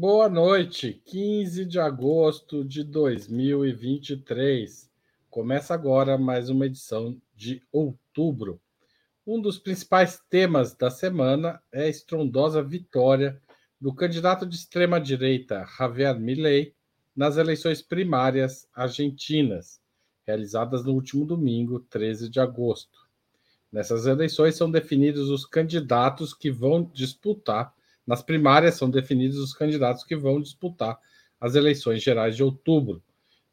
Boa noite, 15 de agosto de 2023. Começa agora mais uma edição de outubro. Um dos principais temas da semana é a estrondosa vitória do candidato de extrema-direita Javier Milei nas eleições primárias argentinas, realizadas no último domingo, 13 de agosto. Nessas eleições são definidos os candidatos que vão disputar nas primárias são definidos os candidatos que vão disputar as eleições gerais de outubro.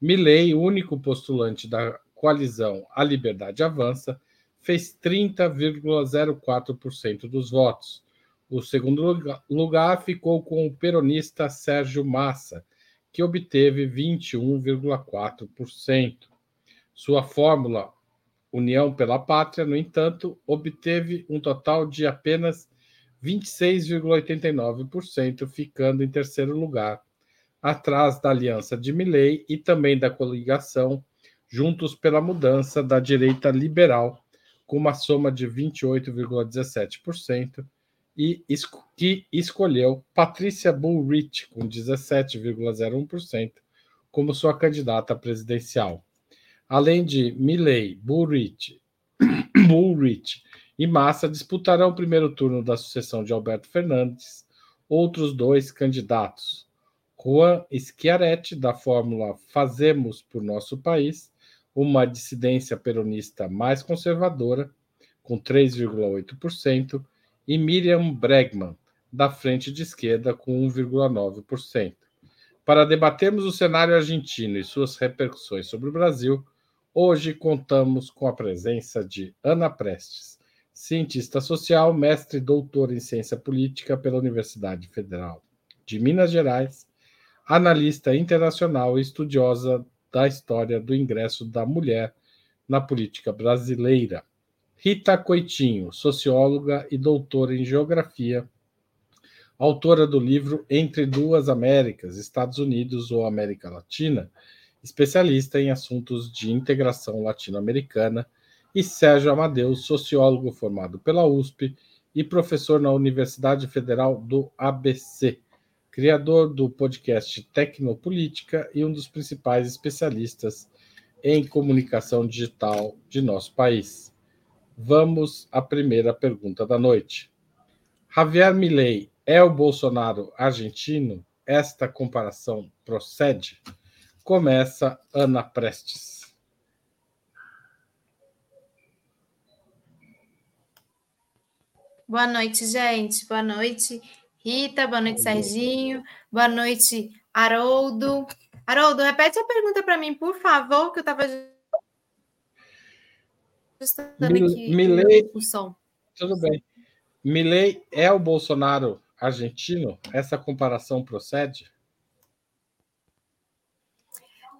Milley, único postulante da coalizão A Liberdade Avança, fez 30,04% dos votos. O segundo lugar ficou com o peronista Sérgio Massa, que obteve 21,4%. Sua fórmula União pela Pátria, no entanto, obteve um total de apenas 26,89%, ficando em terceiro lugar, atrás da aliança de Milley e também da coligação Juntos pela Mudança da direita liberal, com uma soma de 28,17%, e que escolheu Patrícia Bullrich, com 17,01%, como sua candidata presidencial. Além de Milley, Bullrich, Bullrich e Massa disputarão o primeiro turno da sucessão de Alberto Fernandes outros dois candidatos. Juan Schiaretti, da fórmula Fazemos por Nosso País, uma dissidência peronista mais conservadora, com 3,8%, e Miriam Bregman, da Frente de Esquerda, com 1,9%. Para debatermos o cenário argentino e suas repercussões sobre o Brasil, hoje contamos com a presença de Ana Prestes cientista social, mestre e doutor em ciência política pela Universidade Federal de Minas Gerais, analista internacional e estudiosa da história do ingresso da mulher na política brasileira. Rita Coitinho, socióloga e doutora em geografia, autora do livro Entre Duas Américas, Estados Unidos ou América Latina, especialista em assuntos de integração latino-americana e Sérgio Amadeus, sociólogo formado pela USP e professor na Universidade Federal do ABC, criador do podcast Tecnopolítica e um dos principais especialistas em comunicação digital de nosso país. Vamos à primeira pergunta da noite. Javier Milei é o Bolsonaro argentino? Esta comparação procede? Começa Ana Prestes. Boa noite, gente. Boa noite, Rita. Boa noite, Serginho. Boa noite, Haroldo. Haroldo, repete a pergunta para mim, por favor, que eu estava ajustando aqui Milei, o som. Tudo bem. Milei é o Bolsonaro argentino? Essa comparação procede?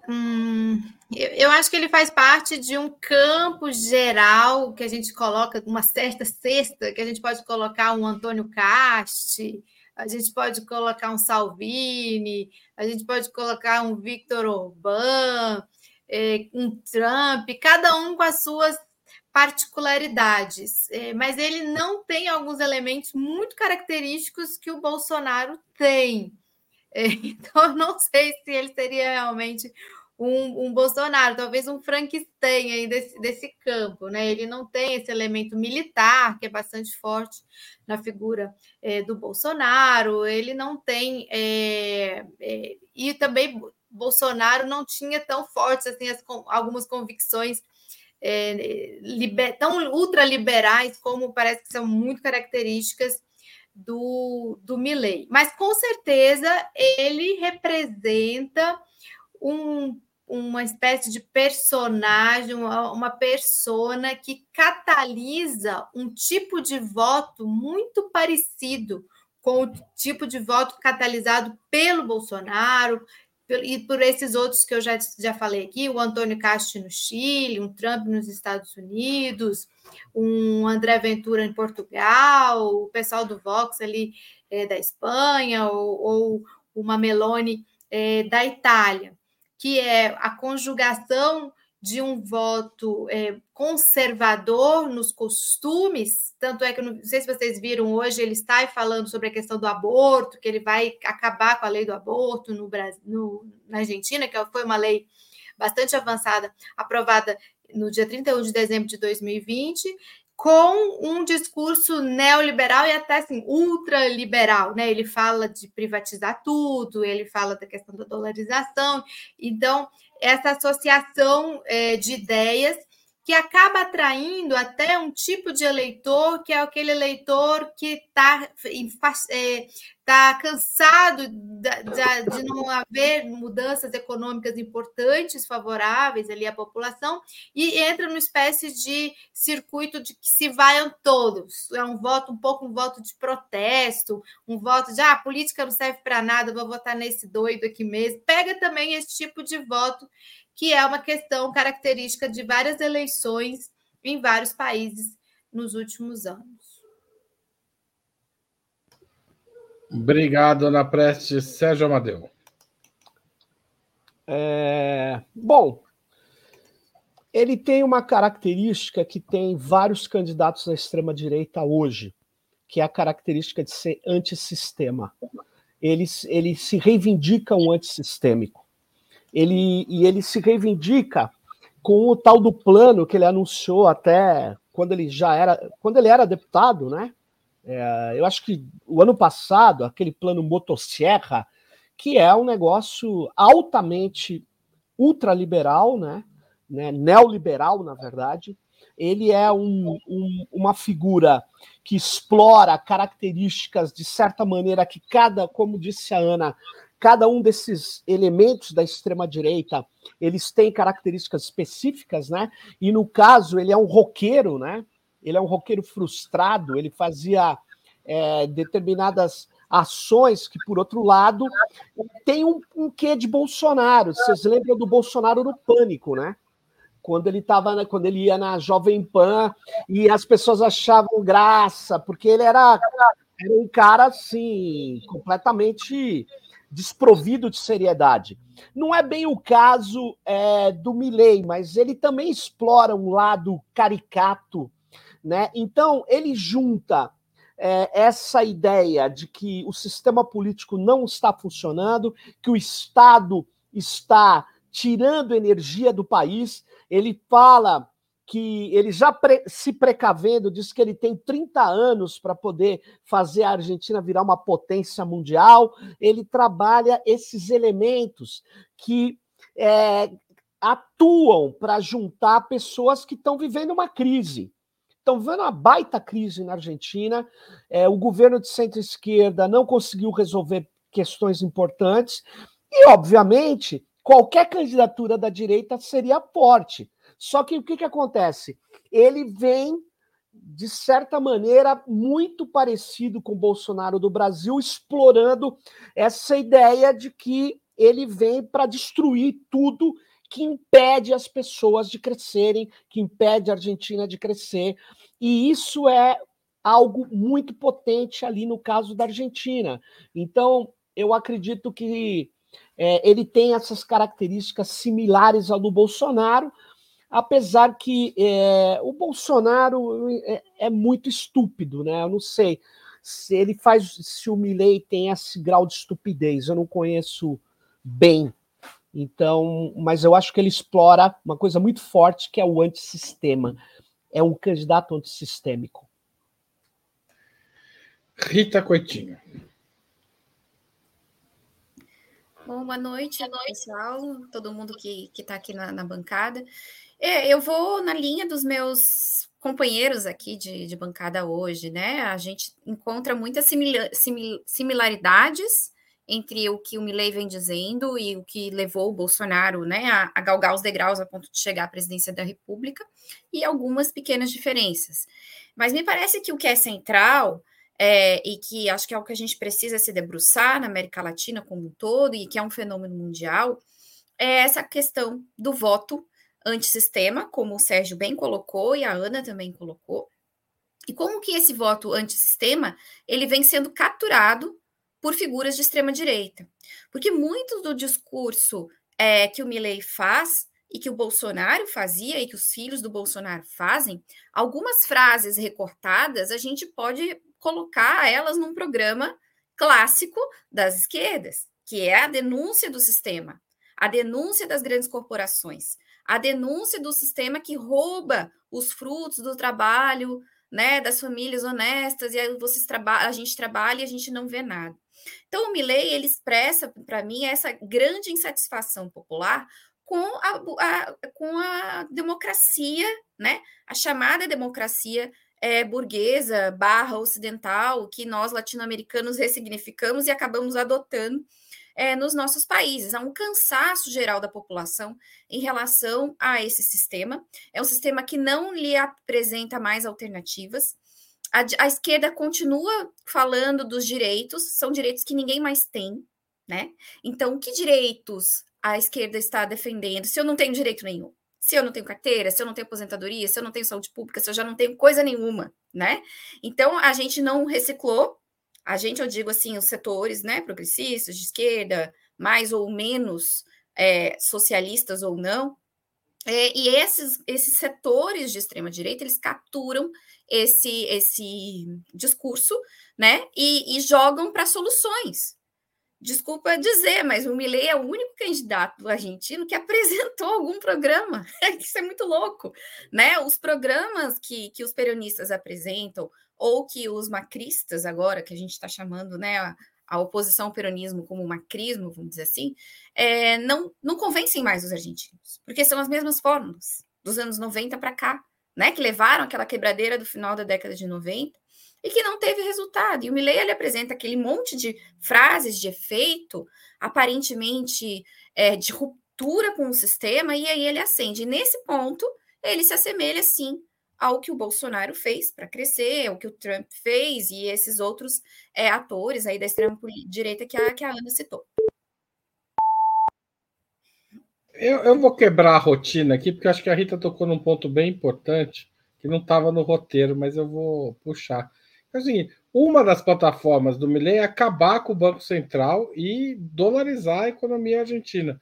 Hum, eu, acho que ele faz parte de um campo geral que a gente coloca, uma certa cesta, que a gente pode colocar um Antônio Casti, a gente pode colocar um Salvini, a gente pode colocar um Victor Orbán, é, um Trump, cada um com as suas particularidades, é, mas ele não tem alguns elementos muito característicos que o Bolsonaro tem. Então, eu não sei se ele seria realmente um, um, Bolsonaro, talvez um Frankenstein aí desse, desse campo, né? Ele não tem esse elemento militar, que é bastante forte na figura é, do Bolsonaro, ele não tem. É, é, e também Bolsonaro não tinha tão fortes assim as, algumas convicções. É, liber, tão ultraliberais como parece que são muito características do, do Milley. Mas com certeza ele representa um uma espécie de personagem, uma, uma persona que catalisa um tipo de voto muito parecido com o tipo de voto catalisado pelo Bolsonaro e por esses outros que eu já, já falei aqui, o Antônio Castro no Chile, um Trump nos Estados Unidos, um André Ventura em Portugal, o pessoal do Vox ali é, da Espanha, ou, ou uma Meloni é, da Itália que é a conjugação de um voto é, conservador nos costumes, tanto é que não sei se vocês viram hoje, ele está falando sobre a questão do aborto, que ele vai acabar com a lei do aborto no Brasil, no, na Argentina, que foi uma lei bastante avançada, aprovada no dia 31 de dezembro de 2020, com um discurso neoliberal e até assim, ultraliberal, né? Ele fala de privatizar tudo, ele fala da questão da dolarização. Então, essa associação é, de ideias que acaba atraindo até um tipo de eleitor que é aquele eleitor que está é, tá cansado de, de, não haver mudanças econômicas importantes favoráveis ali à população e entra numa espécie de circuito de que se vaiam todos. É um voto, um pouco um voto de protesto, um voto de ah, a política não serve para nada, vou votar nesse doido aqui mesmo. Pega também esse tipo de voto que é uma questão característica de várias eleições em vários países nos últimos anos. Obrigado, Ana Preste. Sérgio Amadeu. É, bom, ele tem uma característica que tem vários candidatos da extrema-direita hoje, que é a característica de ser antissistema. Ele, ele se reivindica um antissistêmico ele, e ele se reivindica com o tal do plano que ele anunciou até quando ele já era, quando ele era deputado, né? É, eu acho que o ano passado, aquele plano motosserra, que é um negócio altamente ultraliberal, né? né? Neoliberal, na verdade. Ele é um, um, uma figura que explora características de certa maneira que cada, como disse a Ana, Cada um desses elementos da extrema direita, eles têm características específicas, né? E no caso, ele é um roqueiro, né? Ele é um roqueiro frustrado, ele fazia é, determinadas ações que, por outro lado, tem um, um quê de Bolsonaro. Vocês lembram do Bolsonaro no pânico, né? Quando ele tava, quando ele ia na Jovem Pan e as pessoas achavam graça, porque ele era, era um cara assim, completamente desprovido de seriedade. Não é bem o caso é, do Milley, mas ele também explora um lado caricato, né? Então ele junta é, essa ideia de que o sistema político não está funcionando, que o Estado está tirando energia do país. Ele fala que ele já pre se precavendo, diz que ele tem 30 anos para poder fazer a Argentina virar uma potência mundial. Ele trabalha esses elementos que é, atuam para juntar pessoas que estão vivendo uma crise. Estão vendo uma baita crise na Argentina. É, o governo de centro-esquerda não conseguiu resolver questões importantes. E, obviamente, qualquer candidatura da direita seria forte só que o que, que acontece? Ele vem, de certa maneira, muito parecido com o Bolsonaro do Brasil, explorando essa ideia de que ele vem para destruir tudo que impede as pessoas de crescerem, que impede a Argentina de crescer. E isso é algo muito potente ali no caso da Argentina. Então, eu acredito que é, ele tem essas características similares ao do Bolsonaro, apesar que é, o Bolsonaro é, é, muito estúpido, né? Eu não sei se ele faz, se o Milley tem esse grau de estupidez, eu não conheço bem. Então, mas eu acho que ele explora uma coisa muito forte que é o antissistema. É um candidato antissistêmico. Rita Coitinho. Bom, boa noite, boa noite, pessoal, todo mundo que está aqui na, na bancada. É, eu vou na linha dos meus companheiros aqui de, de bancada hoje, né? A gente encontra muitas simila simil similaridades entre o que o Milley vem dizendo e o que levou o Bolsonaro né, a, a, galgar os degraus a ponto de chegar à presidência da República, e algumas pequenas diferenças. Mas me parece que o que é central, é, e que acho que é o que a gente precisa se debruçar na América Latina como um todo, e que é um fenômeno mundial, é essa questão do voto antissistema, como o Sérgio bem colocou e a Ana também colocou. E como que esse voto antissistema ele vem sendo capturado por figuras de extrema direita? Porque muito do discurso é, que o Milley faz e que o Bolsonaro fazia e que os filhos do Bolsonaro fazem, algumas frases recortadas a gente pode colocar elas num programa clássico das esquerdas, que é a denúncia do sistema, a denúncia das grandes corporações, a denúncia do sistema que rouba os frutos do trabalho, né, das famílias honestas e aí vocês a gente trabalha e a gente não vê nada. Então o Milley ele expressa para mim essa grande insatisfação popular com a, a, com a democracia, né, a chamada democracia é, burguesa barra ocidental que nós latino-americanos ressignificamos e acabamos adotando é, nos nossos países. Há um cansaço geral da população em relação a esse sistema. É um sistema que não lhe apresenta mais alternativas. A, a esquerda continua falando dos direitos, são direitos que ninguém mais tem, né? Então, que direitos a esquerda está defendendo se eu não tenho direito nenhum? Se eu não tenho carteira, se eu não tenho aposentadoria, se eu não tenho saúde pública, se eu já não tenho coisa nenhuma, né? Então, a gente não reciclou a gente, eu digo assim, os setores né, progressistas, de esquerda, mais ou menos é, socialistas ou não, é, e esses, esses setores de extrema direita eles capturam esse esse discurso, né, e, e jogam para soluções. Desculpa dizer, mas o Milei é o único candidato argentino que apresentou algum programa. Isso é muito louco, né? Os programas que, que os peronistas apresentam, ou que os macristas, agora, que a gente está chamando né, a, a, oposição ao peronismo como macrismo, vamos dizer assim, é, não, não convencem mais os argentinos, porque são as mesmas fórmulas dos anos 90 para cá, né, que levaram aquela quebradeira do final da década de 90 e que não teve resultado. E o Milley ele apresenta aquele monte de frases de efeito, aparentemente é, de ruptura com o sistema, e aí ele acende. E nesse ponto, ele se assemelha, sim, ao que o Bolsonaro fez para crescer, ao que o Trump fez e esses outros é, atores aí da extrema direita que a, que a Ana citou. Eu, eu vou quebrar a rotina aqui, porque acho que a Rita tocou num ponto bem importante, que não estava no roteiro, mas eu vou puxar. É uma das plataformas do Milley é acabar com o Banco Central e dolarizar a economia argentina,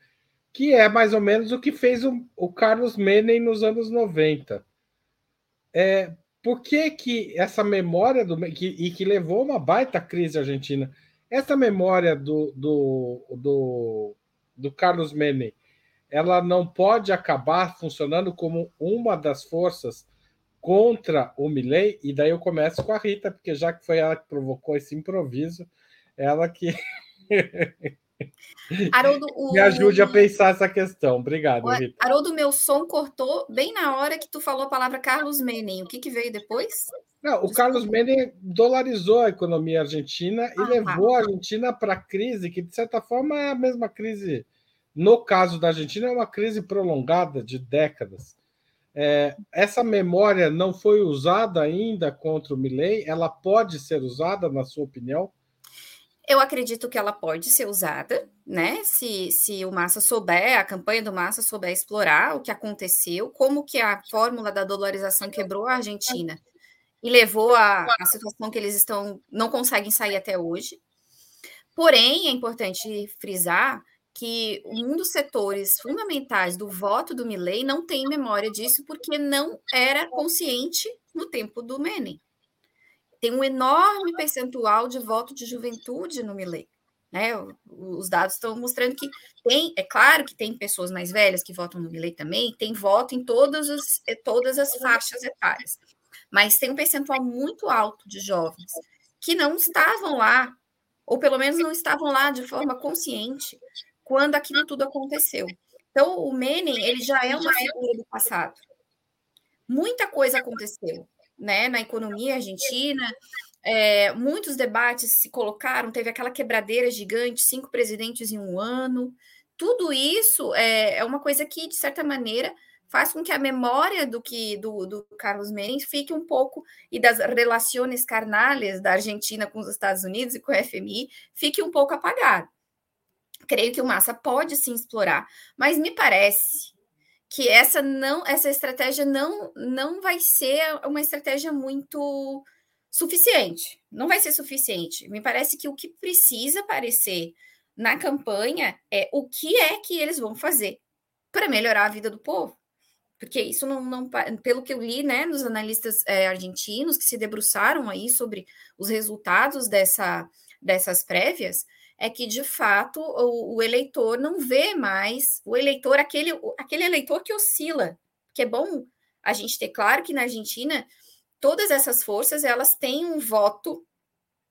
que é mais ou menos o que fez o, o Carlos Menem nos anos 90 é, por que, que essa memória do que, e que levou uma baita crise argentina, essa memória do, do, do, do Carlos Menem, ela não pode acabar funcionando como uma das forças contra o Milley, e daí eu começo com a Rita, porque já que foi ela que provocou esse improviso, ela que Haroldo, o... Me ajude a pensar essa questão. Obrigado, Rita. Haroldo, meu som cortou bem na hora que tu falou a palavra Carlos Menem. O que, que veio depois? Não, o Carlos Menem dolarizou a economia argentina e ah, levou tá. a Argentina para a crise, que de certa forma é a mesma crise. No caso da Argentina, é uma crise prolongada de décadas. É, essa memória não foi usada ainda contra o Milley? Ela pode ser usada, na sua opinião? Eu acredito que ela pode ser usada, né? Se, se o Massa souber, a campanha do Massa souber explorar o que aconteceu, como que a fórmula da dolarização quebrou a Argentina e levou à situação que eles estão não conseguem sair até hoje. Porém, é importante frisar que um dos setores fundamentais do voto do Milley não tem memória disso porque não era consciente no tempo do Menem tem um enorme percentual de voto de juventude no Milley. Né? Os dados estão mostrando que tem, é claro que tem pessoas mais velhas que votam no Milley também, tem voto em todas as, eh, todas as faixas etárias, mas tem um percentual muito alto de jovens que não estavam lá, ou pelo menos não estavam lá de forma consciente quando aquilo tudo aconteceu. Então, o Menem, ele já é uma figura do passado. Muita coisa aconteceu né, na economia argentina. É, muitos debates se colocaram, teve aquela quebradeira gigante, cinco presidentes em um ano. Tudo isso é, é uma coisa que, de certa maneira, faz com que a memória do que do, do Carlos Menem fique um pouco e das relações carnales da Argentina com os Estados Unidos e com o FMI fique um pouco apagada. Creio que o Massa pode sim explorar, mas me parece que essa não essa estratégia não não vai ser uma estratégia muito suficiente. Não vai ser suficiente. Me parece que o que precisa aparecer na campanha é o que é que eles vão fazer para melhorar a vida do povo. Porque isso não, não, pelo que eu li, né, nos analistas é, argentinos que se debruçaram aí sobre os resultados dessa, dessas prévias, é que de fato o, o eleitor não vê mais o eleitor, aquele, aquele eleitor que oscila. Que é bom a gente ter claro que na Argentina todas essas forças elas têm um voto,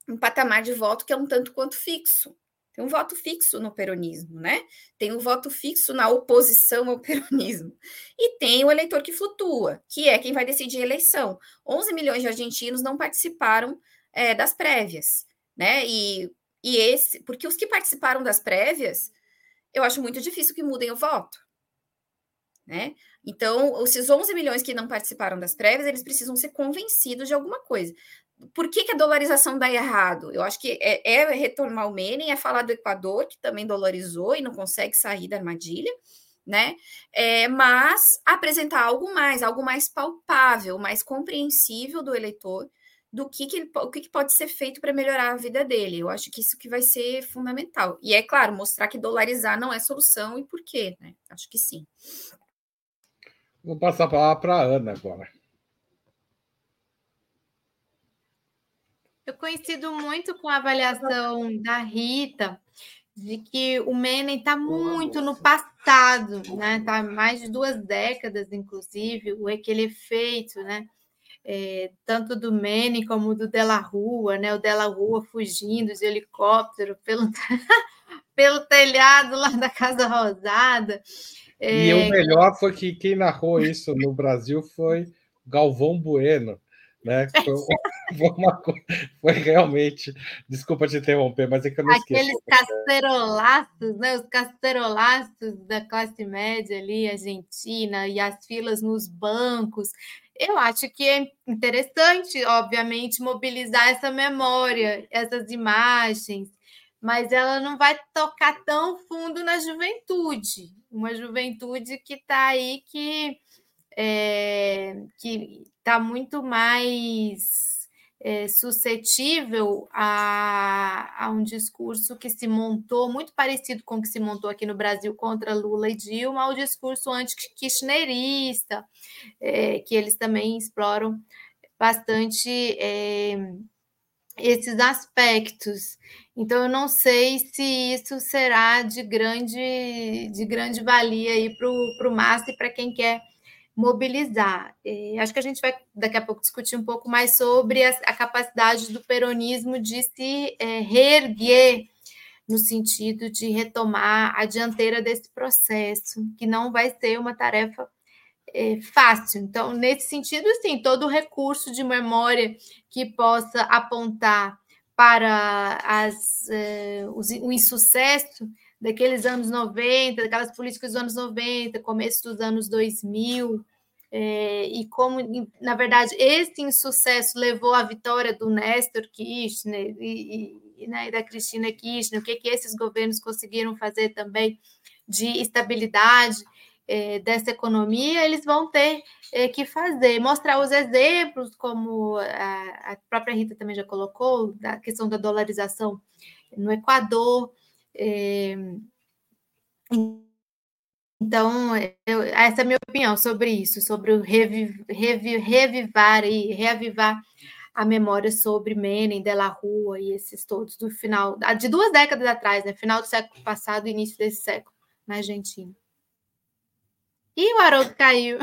um patamar de voto que é um tanto quanto fixo. Tem um voto fixo no peronismo, né? Tem um voto fixo na oposição ao peronismo. E tem o eleitor que flutua, que é quem vai decidir a eleição. 11 milhões de argentinos não participaram é, das prévias, né? E, e esse, porque os que participaram das prévias, eu acho muito difícil que mudem o voto, né? Então, esses 11 milhões que não participaram das prévias, eles precisam ser convencidos de alguma coisa por que, que, a dolarização dá errado? Eu acho que é, é retornar o Menem, é falar do Equador, que também dolarizou e não consegue sair da armadilha, né? É, mas apresentar algo mais, algo mais palpável, mais compreensível do eleitor, do que, que, ele, o que, que pode ser feito para melhorar a vida dele. Eu acho que isso que vai ser fundamental. E é claro, mostrar que dolarizar não é solução e por quê, né? Acho que sim. Vou passar a palavra para a Ana agora. Eu coincido muito com a avaliação da Rita de que o Menem está muito no passado, né? Está mais de duas décadas, inclusive, o aquele efeito, né? É, tanto do Menem como do Della Rua, né? O Della Rua fugindo de helicóptero pelo, pelo telhado lá da Casa Rosada. É... E o melhor foi que quem narrou isso no Brasil foi Galvão Bueno né? Foi, uma, foi realmente. Desculpa te interromper, mas é que eu não Aqueles esqueço. cacerolaços, né? Os cacerolaços da classe média ali, argentina, e as filas nos bancos. Eu acho que é interessante, obviamente, mobilizar essa memória, essas imagens, mas ela não vai tocar tão fundo na juventude, uma juventude que está aí que é, que está muito mais é, suscetível a, a, um discurso que se montou, muito parecido com o que se montou aqui no Brasil contra Lula e Dilma, ao discurso anti-kirchnerista, é, que eles também exploram bastante é, esses aspectos. Então, eu não sei se isso será de grande, de grande valia para o Massa e para quem quer mobilizar. E acho que a gente vai daqui a pouco discutir um pouco mais sobre a, a capacidade do peronismo de se é, reerguer no sentido de retomar a dianteira desse processo, que não vai ser uma tarefa é, fácil. Então, nesse sentido, sim, todo recurso de memória que possa apontar para as, é, os, o insucesso daqueles anos 90, daquelas políticas dos anos 90, começo dos anos 2000, é, e como, na verdade, esse insucesso levou à vitória do Néstor Kirchner e, e, né, da Cristina Kirchner, o que, que esses governos conseguiram fazer também de estabilidade é, dessa economia, eles vão ter é, que fazer, mostrar os exemplos, como a, a própria Rita também já colocou, da questão da dolarização no Equador, é, então, eu, essa é a minha opinião sobre isso, sobre o reviv, reviv, revivar e reavivar a memória sobre Menem, Della Rua e esses todos do final, de duas décadas atrás, né? Final do século passado, início desse século, na Argentina. E o Haroldo caiu.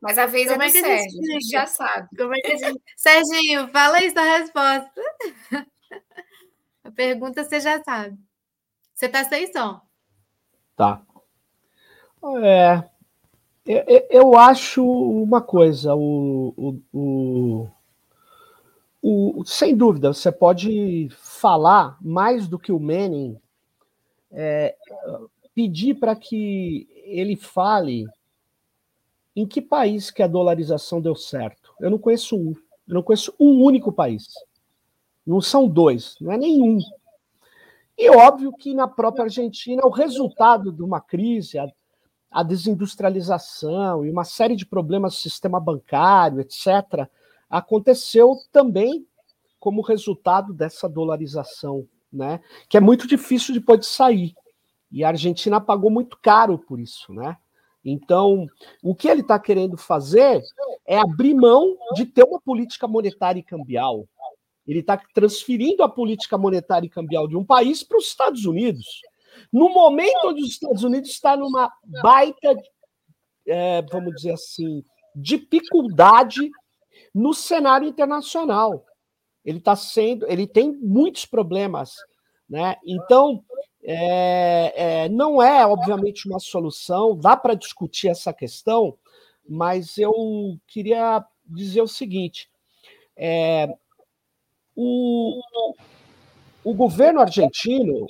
Mas a vez Como é, é do Sérgio, a gente já sabe. Como é que gente... Serginho, fala aí sua resposta. A pergunta você já sabe. Você está sem som. Tá. É, eu, acho uma coisa, o, o, o, o, sem dúvida, você pode falar mais do que o Manning, é, pedir para que ele fale em que país que a dolarização deu certo. Eu não conheço um. Eu não conheço um único país. Não são dois, não é nenhum. E óbvio que na própria Argentina, o resultado de uma crise, a, a desindustrialização e uma série de problemas do sistema bancário, etc., aconteceu também como resultado dessa dolarização, né? Que é muito difícil depois de sair. E a Argentina pagou muito caro por isso, né? Então, o que ele está querendo fazer é abrir mão de ter uma política monetária e cambial. Ele está transferindo a política monetária e cambial de um país para os Estados Unidos. No momento onde os Estados Unidos está numa baita, é, vamos dizer assim, dificuldade no cenário internacional. Ele está sendo, ele tem muitos problemas, né? Então, é, é, não é, obviamente, uma solução, dá para discutir essa questão, mas eu queria dizer o seguinte: é, o, o governo argentino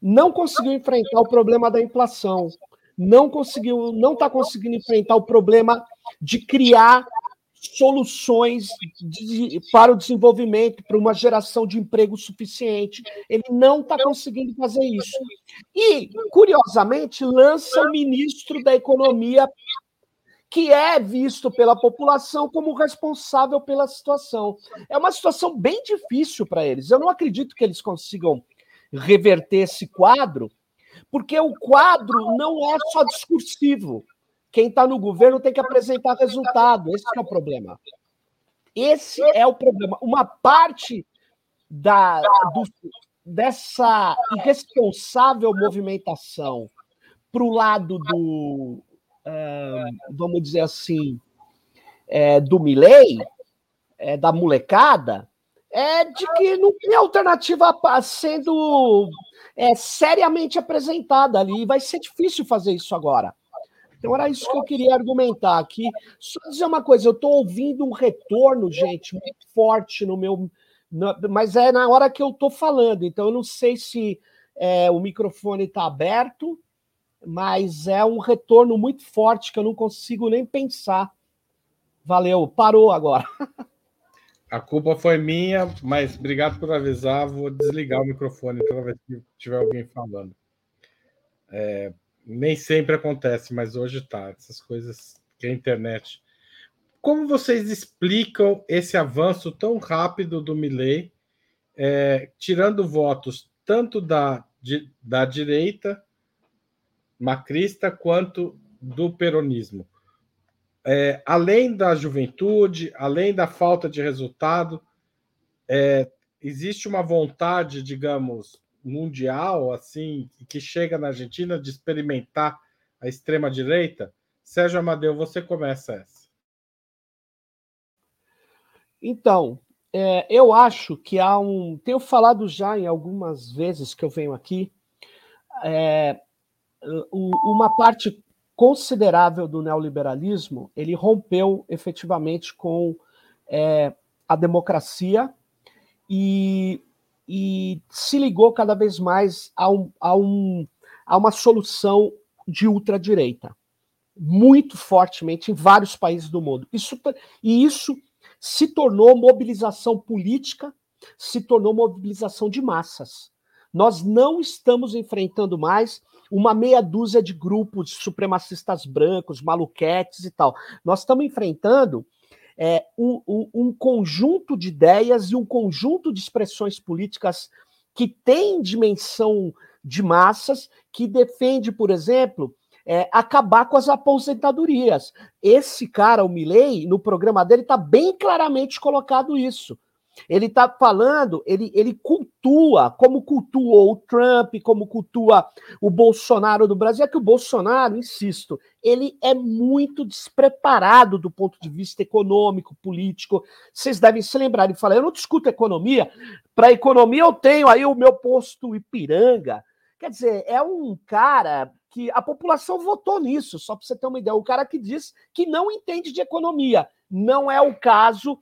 não conseguiu enfrentar o problema da inflação, não conseguiu, não está conseguindo enfrentar o problema de criar soluções de, para o desenvolvimento, para uma geração de emprego suficiente. Ele não está conseguindo fazer isso. E, curiosamente, lança o ministro da Economia, que é visto pela população como responsável pela situação. É uma situação bem difícil para eles. Eu não acredito que eles consigam reverter esse quadro, porque o quadro não é só discursivo quem está no governo tem que apresentar resultado. Esse é o problema. Esse é o problema. Uma parte da, do, dessa irresponsável movimentação para o lado do, vamos dizer assim, é, do Milley, é, da molecada, é de que não tem alternativa sendo é, seriamente apresentada ali. Vai ser difícil fazer isso agora. Então era isso que eu queria argumentar aqui. Só dizer uma coisa, eu estou ouvindo um retorno, gente, muito forte no meu. mas é na hora que eu estou falando, então eu não sei se é, o microfone está aberto, mas é um retorno muito forte que eu não consigo nem pensar. Valeu, parou agora. A culpa foi minha, mas obrigado por avisar. Vou desligar o microfone toda vez que tiver alguém falando. É, nem sempre acontece, mas hoje tá. Essas coisas que a internet. Como vocês explicam esse avanço tão rápido do Milley, é, tirando votos tanto da, de, da direita macrista quanto do peronismo? É, além da juventude, além da falta de resultado, é, existe uma vontade, digamos, mundial, assim, que chega na Argentina de experimentar a extrema-direita? Sérgio Amadeu, você começa essa. Então, é, eu acho que há um. Tenho falado já em algumas vezes que eu venho aqui, é, uma parte considerável do neoliberalismo ele rompeu efetivamente com é, a democracia e e se ligou cada vez mais a, um, a, um, a uma solução de ultradireita, muito fortemente em vários países do mundo. Isso, e isso se tornou mobilização política, se tornou mobilização de massas. Nós não estamos enfrentando mais uma meia dúzia de grupos supremacistas brancos, maluquetes e tal. Nós estamos enfrentando é, um, um, um conjunto de ideias e um conjunto de expressões políticas que tem dimensão de massas, que defende, por exemplo, é, acabar com as aposentadorias. Esse cara, o Milley, no programa dele, está bem claramente colocado isso. Ele está falando, ele, ele cultua, como cultuou o Trump, como cultua o Bolsonaro do Brasil. É que o Bolsonaro, insisto, ele é muito despreparado do ponto de vista econômico, político. Vocês devem se lembrar, ele fala: eu não discuto economia, para economia eu tenho aí o meu posto Ipiranga. Quer dizer, é um cara que a população votou nisso, só para você ter uma ideia. O cara que diz que não entende de economia. Não é o caso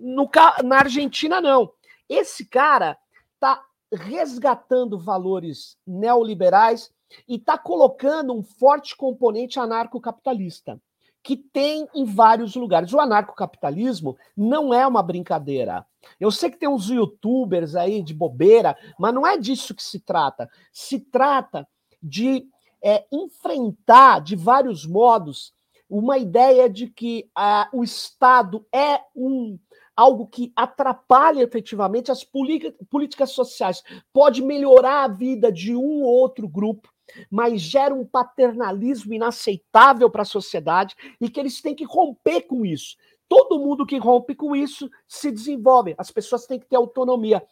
no, na Argentina, não. Esse cara está resgatando valores neoliberais e está colocando um forte componente anarcocapitalista, que tem em vários lugares. O anarcocapitalismo não é uma brincadeira. Eu sei que tem uns youtubers aí de bobeira, mas não é disso que se trata. Se trata de é, enfrentar de vários modos uma ideia de que ah, o Estado é um algo que atrapalha efetivamente as políticas sociais, pode melhorar a vida de um ou outro grupo, mas gera um paternalismo inaceitável para a sociedade e que eles têm que romper com isso. Todo mundo que rompe com isso se desenvolve. As pessoas têm que ter autonomia.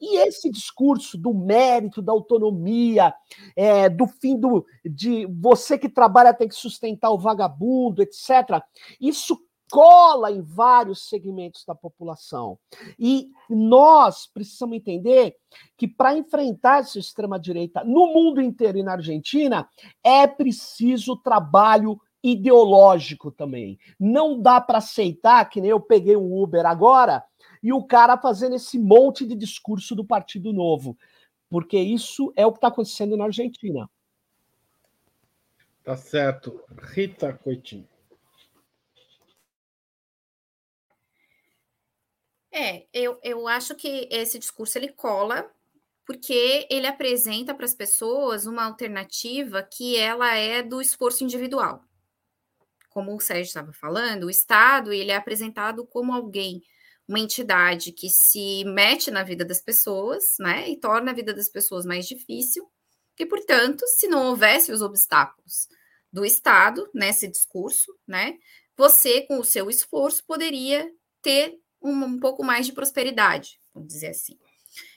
E esse discurso do mérito, da autonomia, é, do fim do, de você que trabalha tem que sustentar o vagabundo, etc., isso cola em vários segmentos da população. E nós precisamos entender que para enfrentar essa extrema-direita no mundo inteiro e na Argentina, é preciso trabalho ideológico também. Não dá para aceitar que nem eu peguei um Uber agora e o cara fazendo esse monte de discurso do Partido Novo, porque isso é o que está acontecendo na Argentina. Tá certo. Rita Coitinho. É, eu, eu acho que esse discurso ele cola porque ele apresenta para as pessoas uma alternativa que ela é do esforço individual. Como o Sérgio estava falando, o Estado ele é apresentado como alguém, uma entidade que se mete na vida das pessoas, né, e torna a vida das pessoas mais difícil, e, portanto, se não houvesse os obstáculos do Estado nesse discurso, né, você, com o seu esforço, poderia ter um, pouco mais de prosperidade, vamos dizer assim.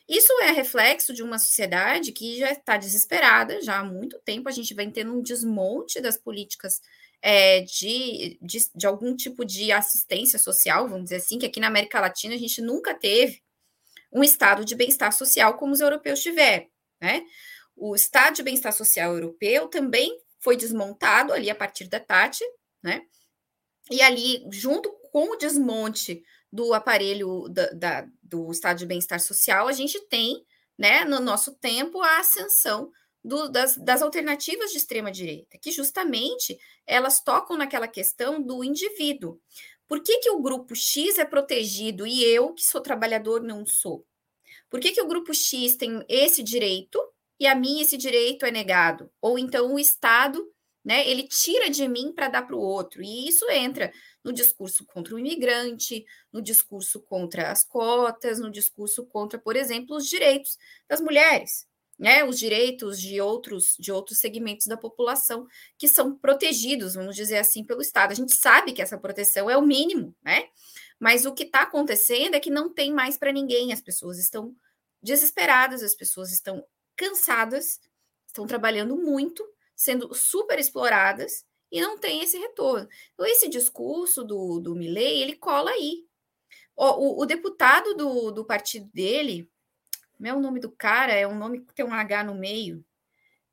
Isso é reflexo de uma sociedade que já está desesperada, já há muito tempo a gente vem tendo um desmonte das políticas é, de, de, de, algum tipo de assistência social, vamos dizer assim, que aqui na América Latina a gente nunca teve um estado de bem-estar social como os europeus tiveram, né? O estado de bem-estar social europeu também foi desmontado ali a partir da Tati, né? E ali, junto com o desmonte do aparelho da, da, do estado de bem-estar social, a gente tem, né, no nosso tempo, a ascensão do, das, das alternativas de extrema direita, que justamente elas tocam naquela questão do indivíduo. Por que, que o grupo X é protegido e eu, que sou trabalhador, não sou? Por que, que o grupo X tem esse direito e a mim esse direito é negado? Ou então o Estado né? Ele tira de mim para dar para o outro. E isso entra no discurso contra o imigrante, no discurso contra as cotas, no discurso contra, por exemplo, os direitos das mulheres, né? Os direitos de outros de outros segmentos da população que são protegidos, vamos dizer assim, pelo Estado. A gente sabe que essa proteção é o mínimo, né? Mas o que está acontecendo é que não tem mais para ninguém. As pessoas estão desesperadas, as pessoas estão cansadas, estão trabalhando muito sendo super exploradas e não tem esse retorno. Então, esse discurso do, do Milley, ele cola aí. O, o, o deputado do, do partido dele, meu é nome do cara, é um nome que tem um H no meio.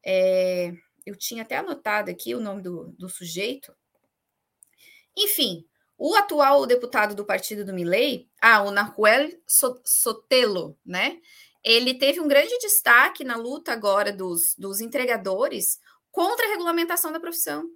É, eu tinha até anotado aqui o nome do, do sujeito. Enfim, o atual deputado do partido do Milley, ah, o Nahuel Sotelo, né? Ele teve um grande destaque na luta agora dos, dos entregadores contra a regulamentação da profissão.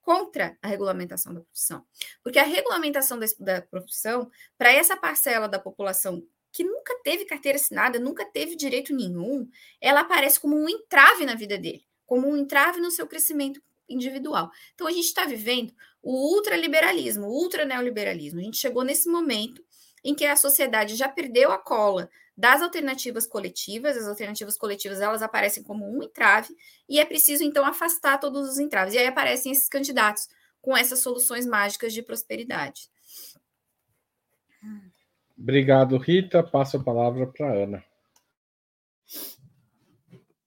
Contra a regulamentação da profissão. Porque a regulamentação da, profissão, para essa parcela da população que nunca teve carteira assinada, nunca teve direito nenhum, ela aparece como um entrave na vida dele, como um entrave no seu crescimento individual. Então a gente está vivendo o ultraliberalismo, o ultraneoliberalismo. A gente chegou nesse momento em que a sociedade já perdeu a cola das alternativas coletivas. As alternativas coletivas elas aparecem como um entrave e é preciso então afastar todos os entraves. E aí aparecem esses candidatos com essas soluções mágicas de prosperidade. Obrigado, Rita. Passo a palavra para Ana.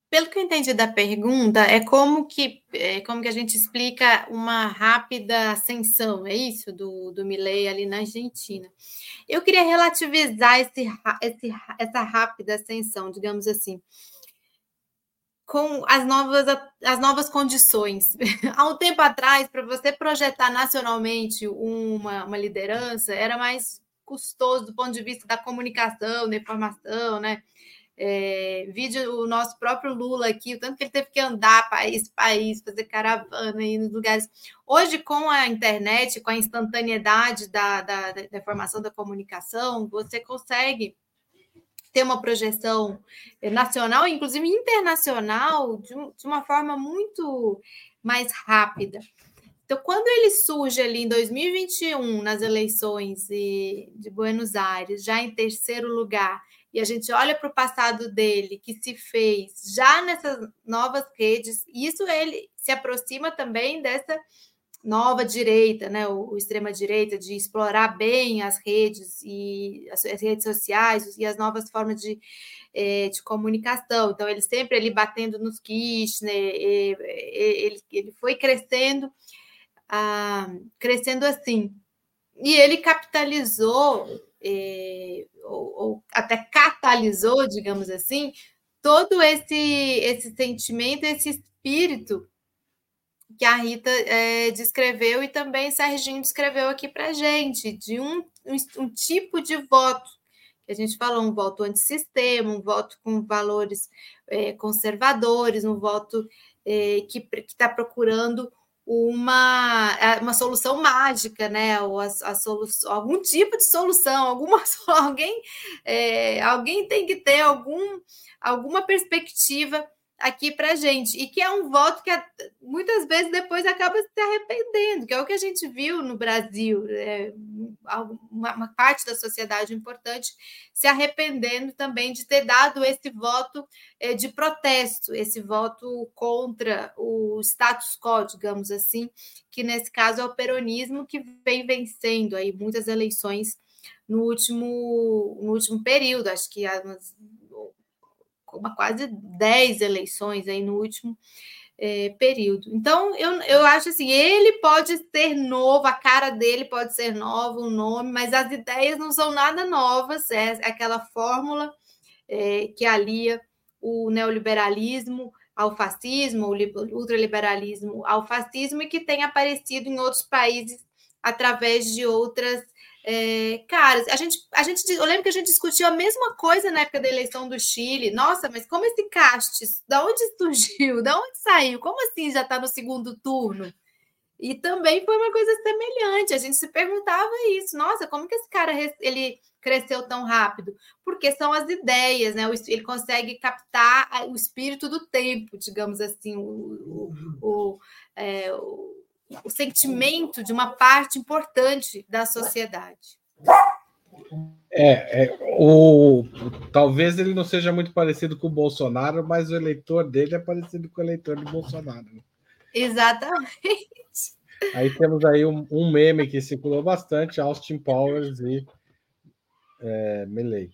Pelo que eu entendi da pergunta, é como que, é como que a gente explica uma rápida ascensão, é isso, do, do Milley ali na Argentina. Eu queria relativizar esse, esse, essa rápida ascensão, digamos assim, com as novas, as novas condições. Há um tempo atrás, para você projetar nacionalmente uma, uma liderança, era mais custoso do ponto de vista da comunicação, da informação, né? É, vídeo o nosso próprio Lula aqui, o tanto que ele teve que andar país país, fazer caravana aí nos lugares. Hoje, com a internet, com a instantaneidade da, da, da informação da comunicação, você consegue ter uma projeção nacional, inclusive internacional, de, de uma forma muito mais rápida. Então, quando ele surge ali em 2021, nas eleições de Buenos Aires, já em terceiro lugar, e a gente olha para o passado dele, que se fez já nessas novas redes, isso ele se aproxima também dessa nova direita, né, o, o extrema direita, de explorar bem as redes e as, as redes sociais e as novas formas de, é, de comunicação. Então ele sempre ele batendo nos Kirchner, ele, ele foi crescendo, ah, crescendo assim. E ele capitalizou, é, ou, ou até catalisou, digamos assim, todo esse, esse sentimento, esse espírito que a Rita é, descreveu e também Serginho descreveu aqui para gente, de um, um, um, tipo de voto, que a gente falou, um voto antissistema, um voto com valores é, conservadores, um voto é, que está procurando uma, é, uma solução mágica, né? Ou a, a solução, algum tipo de solução, alguma alguém, é, alguém tem que ter algum, alguma perspectiva aqui para gente e que é um voto que muitas vezes depois acaba se arrependendo, que é o que a gente viu no Brasil, é, uma, uma, parte da sociedade importante se arrependendo também de ter dado esse voto é, de protesto, esse voto contra o status quo, digamos assim, que nesse caso é o peronismo que vem vencendo aí muitas eleições no último, no último período, acho que uma quase 10 eleições aí no último é, período. Então, eu, eu acho assim, ele pode ser novo, a cara dele pode ser nova, o nome, mas as ideias não são nada novas, é aquela fórmula é, que alia o neoliberalismo ao fascismo, o ultraliberalismo ao fascismo, e que tem aparecido em outros países através de outras é, cara, a gente, a gente, eu lembro que a gente discutiu a mesma coisa na época da eleição do Chile. Nossa, mas como esse Castes, da onde surgiu? Da onde saiu? Como assim já está no segundo turno? E também foi uma coisa semelhante. A gente se perguntava isso. Nossa, como que esse cara ele cresceu tão rápido? Porque são as ideias, né? Ele consegue captar o espírito do tempo, digamos assim, o, o, o, é, o o sentimento de uma parte importante da sociedade. É, é, o, talvez ele não seja muito parecido com o Bolsonaro, mas o eleitor dele é parecido com o eleitor do Bolsonaro. Exatamente. Aí temos aí um, um, meme que circulou bastante, Austin Powers e é, Milley.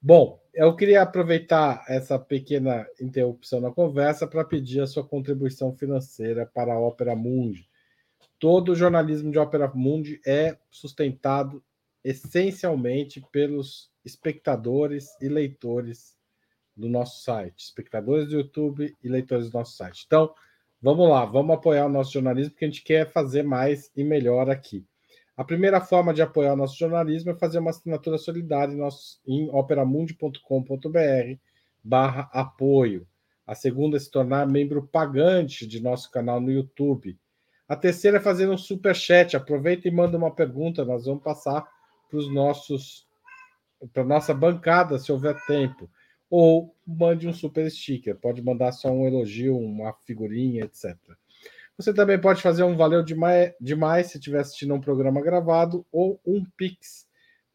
Bom, eu queria aproveitar essa pequena interrupção na conversa para pedir a sua contribuição financeira para a Ópera Mundi todo o jornalismo de Opera Mundi é sustentado essencialmente pelos espectadores e leitores do nosso site, espectadores do YouTube e leitores do nosso site. Então, vamos lá, vamos apoiar o nosso jornalismo, porque a gente quer fazer mais e melhor aqui. A primeira forma de apoiar o nosso jornalismo é fazer uma assinatura solidária em, em operamundi.com.br barra apoio. A segunda é se tornar membro pagante de nosso canal no YouTube a terceira é fazer um super chat. Aproveita e manda uma pergunta. Nós vamos passar para os nossos para nossa bancada, se houver tempo. Ou mande um super sticker. Pode mandar só um elogio, uma figurinha, etc. Você também pode fazer um valeu demais, demais se estiver assistindo um programa gravado ou um pix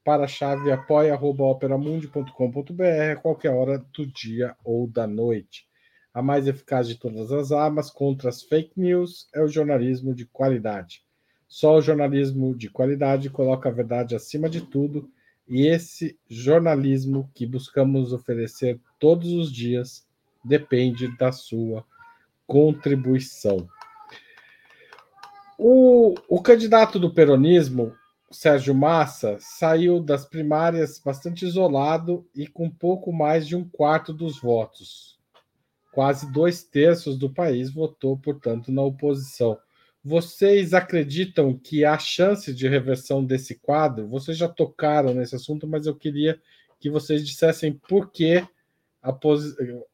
para a chave apoia.operamundi.com.br a qualquer hora do dia ou da noite. A mais eficaz de todas as armas contra as fake news é o jornalismo de qualidade. Só o jornalismo de qualidade coloca a verdade acima de tudo, e esse jornalismo que buscamos oferecer todos os dias depende da sua contribuição. O, o candidato do peronismo, Sérgio Massa, saiu das primárias bastante isolado e com pouco mais de um quarto dos votos Quase dois terços do país votou, portanto, na oposição. Vocês acreditam que há chance de reversão desse quadro? Vocês já tocaram nesse assunto, mas eu queria que vocês dissessem por que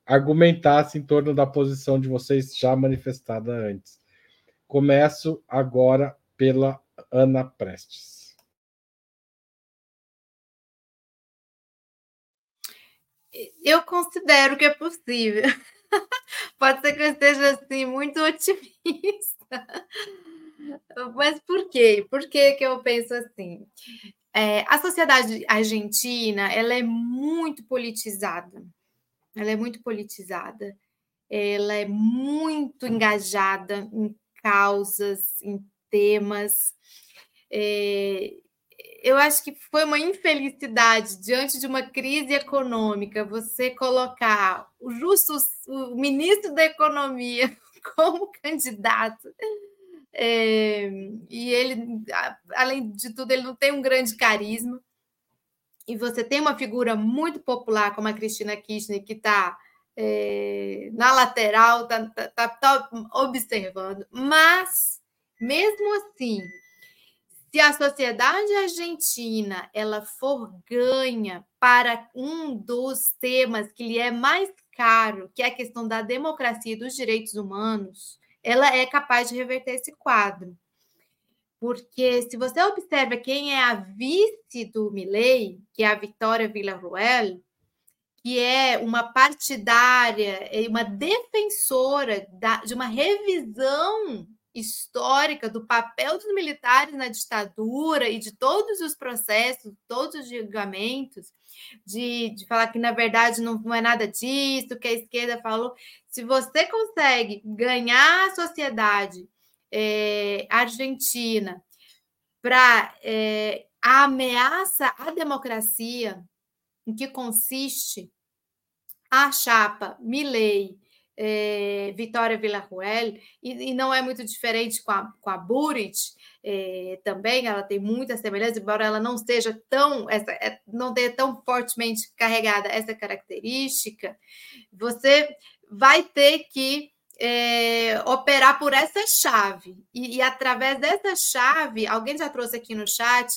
argumentassem em torno da posição de vocês já manifestada antes. Começo agora pela Ana Prestes. Eu considero que é possível. Pode ser que eu esteja assim muito otimista. Mas por quê? Por que, que eu penso assim? é, a sociedade argentina ela é muito politizada. Ela é muito politizada. Ela é muito engajada em causas, em temas. É, eu acho que foi uma infelicidade diante de uma crise econômica você colocar o justo o ministro da economia como candidato é, e ele, além de tudo, ele não tem um grande carisma. E você tem uma figura muito popular como a Cristina Kirchner, que está é, na lateral, está tá, tá, tá observando. Mas, mesmo assim, se a sociedade argentina ela for ganha para um dos temas que lhe é mais caro, que é a questão da democracia e dos direitos humanos, ela é capaz de reverter esse quadro. Porque se você observa quem é a vice do Milley, que é a Vitória Villarroel, que é uma partidária, uma defensora da, de uma revisão histórica do papel dos militares na ditadura e de todos os processos, todos os julgamentos, de, de falar que na verdade não, não é nada disso, que a esquerda falou. Se você consegue ganhar a sociedade é, argentina para é, a ameaça à democracia, em que consiste a chapa Milley, é, Vitória Villarruel, e, e, não é muito diferente com a, com a Burit, é, também, ela tem muitas semelhanças, embora ela não seja tão, essa, é, não tenha tão fortemente carregada essa característica, você vai ter que é, operar por essa chave. E, e, através dessa chave, alguém já trouxe aqui no chat,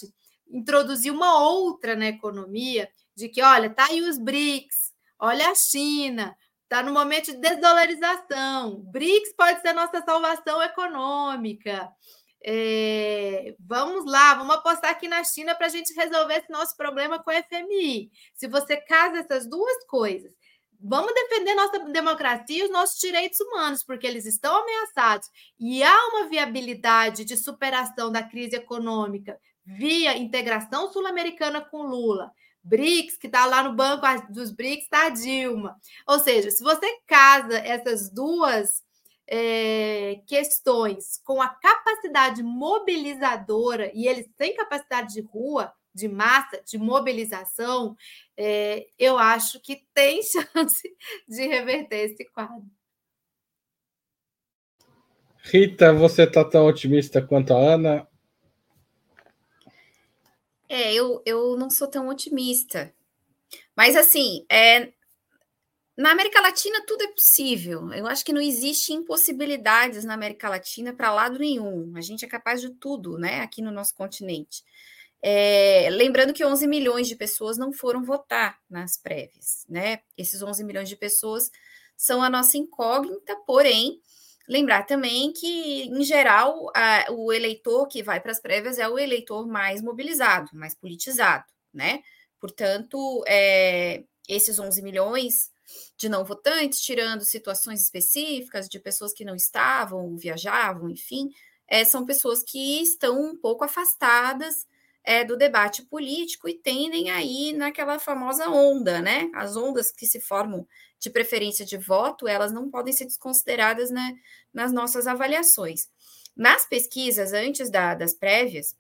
introduzir uma outra na economia, de que, olha, tá aí os BRICS, olha a China, Está no momento de desdolarização. BRICS pode ser nossa salvação econômica. É, vamos lá, vamos apostar aqui na China para a gente resolver esse nosso problema com o FMI. Se você casa essas duas coisas, vamos defender nossa democracia e os nossos direitos humanos, porque eles estão ameaçados. E há uma viabilidade de superação da crise econômica via integração sul-americana com Lula BRICS, que está lá no banco dos BRICS, está a Dilma. Ou seja, se você casa essas duas é, questões com a capacidade mobilizadora, e eles têm capacidade de rua, de massa, de mobilização, é, eu acho que tem chance de reverter esse quadro. Rita, você está tão otimista quanto a Ana? É, eu, eu não sou tão otimista. Mas, assim, é, na América Latina tudo é possível. Eu acho que não existe impossibilidades na América Latina para lado nenhum. A gente é capaz de tudo, né, aqui no nosso continente. É, lembrando que 11 milhões de pessoas não foram votar nas prévias, né? Esses 11 milhões de pessoas são a nossa incógnita, porém, Lembrar também que, em geral, a, o eleitor que vai para as prévias é o eleitor mais mobilizado, mais politizado, né? Portanto, é, esses 11 milhões de não votantes, tirando situações específicas de pessoas que não estavam, viajavam, enfim, é, são pessoas que estão um pouco afastadas é, do debate político e tendem aí naquela famosa onda, né? As ondas que se formam de preferência de voto, elas não podem ser desconsideradas né, nas nossas avaliações. Nas pesquisas, antes da, das prévias,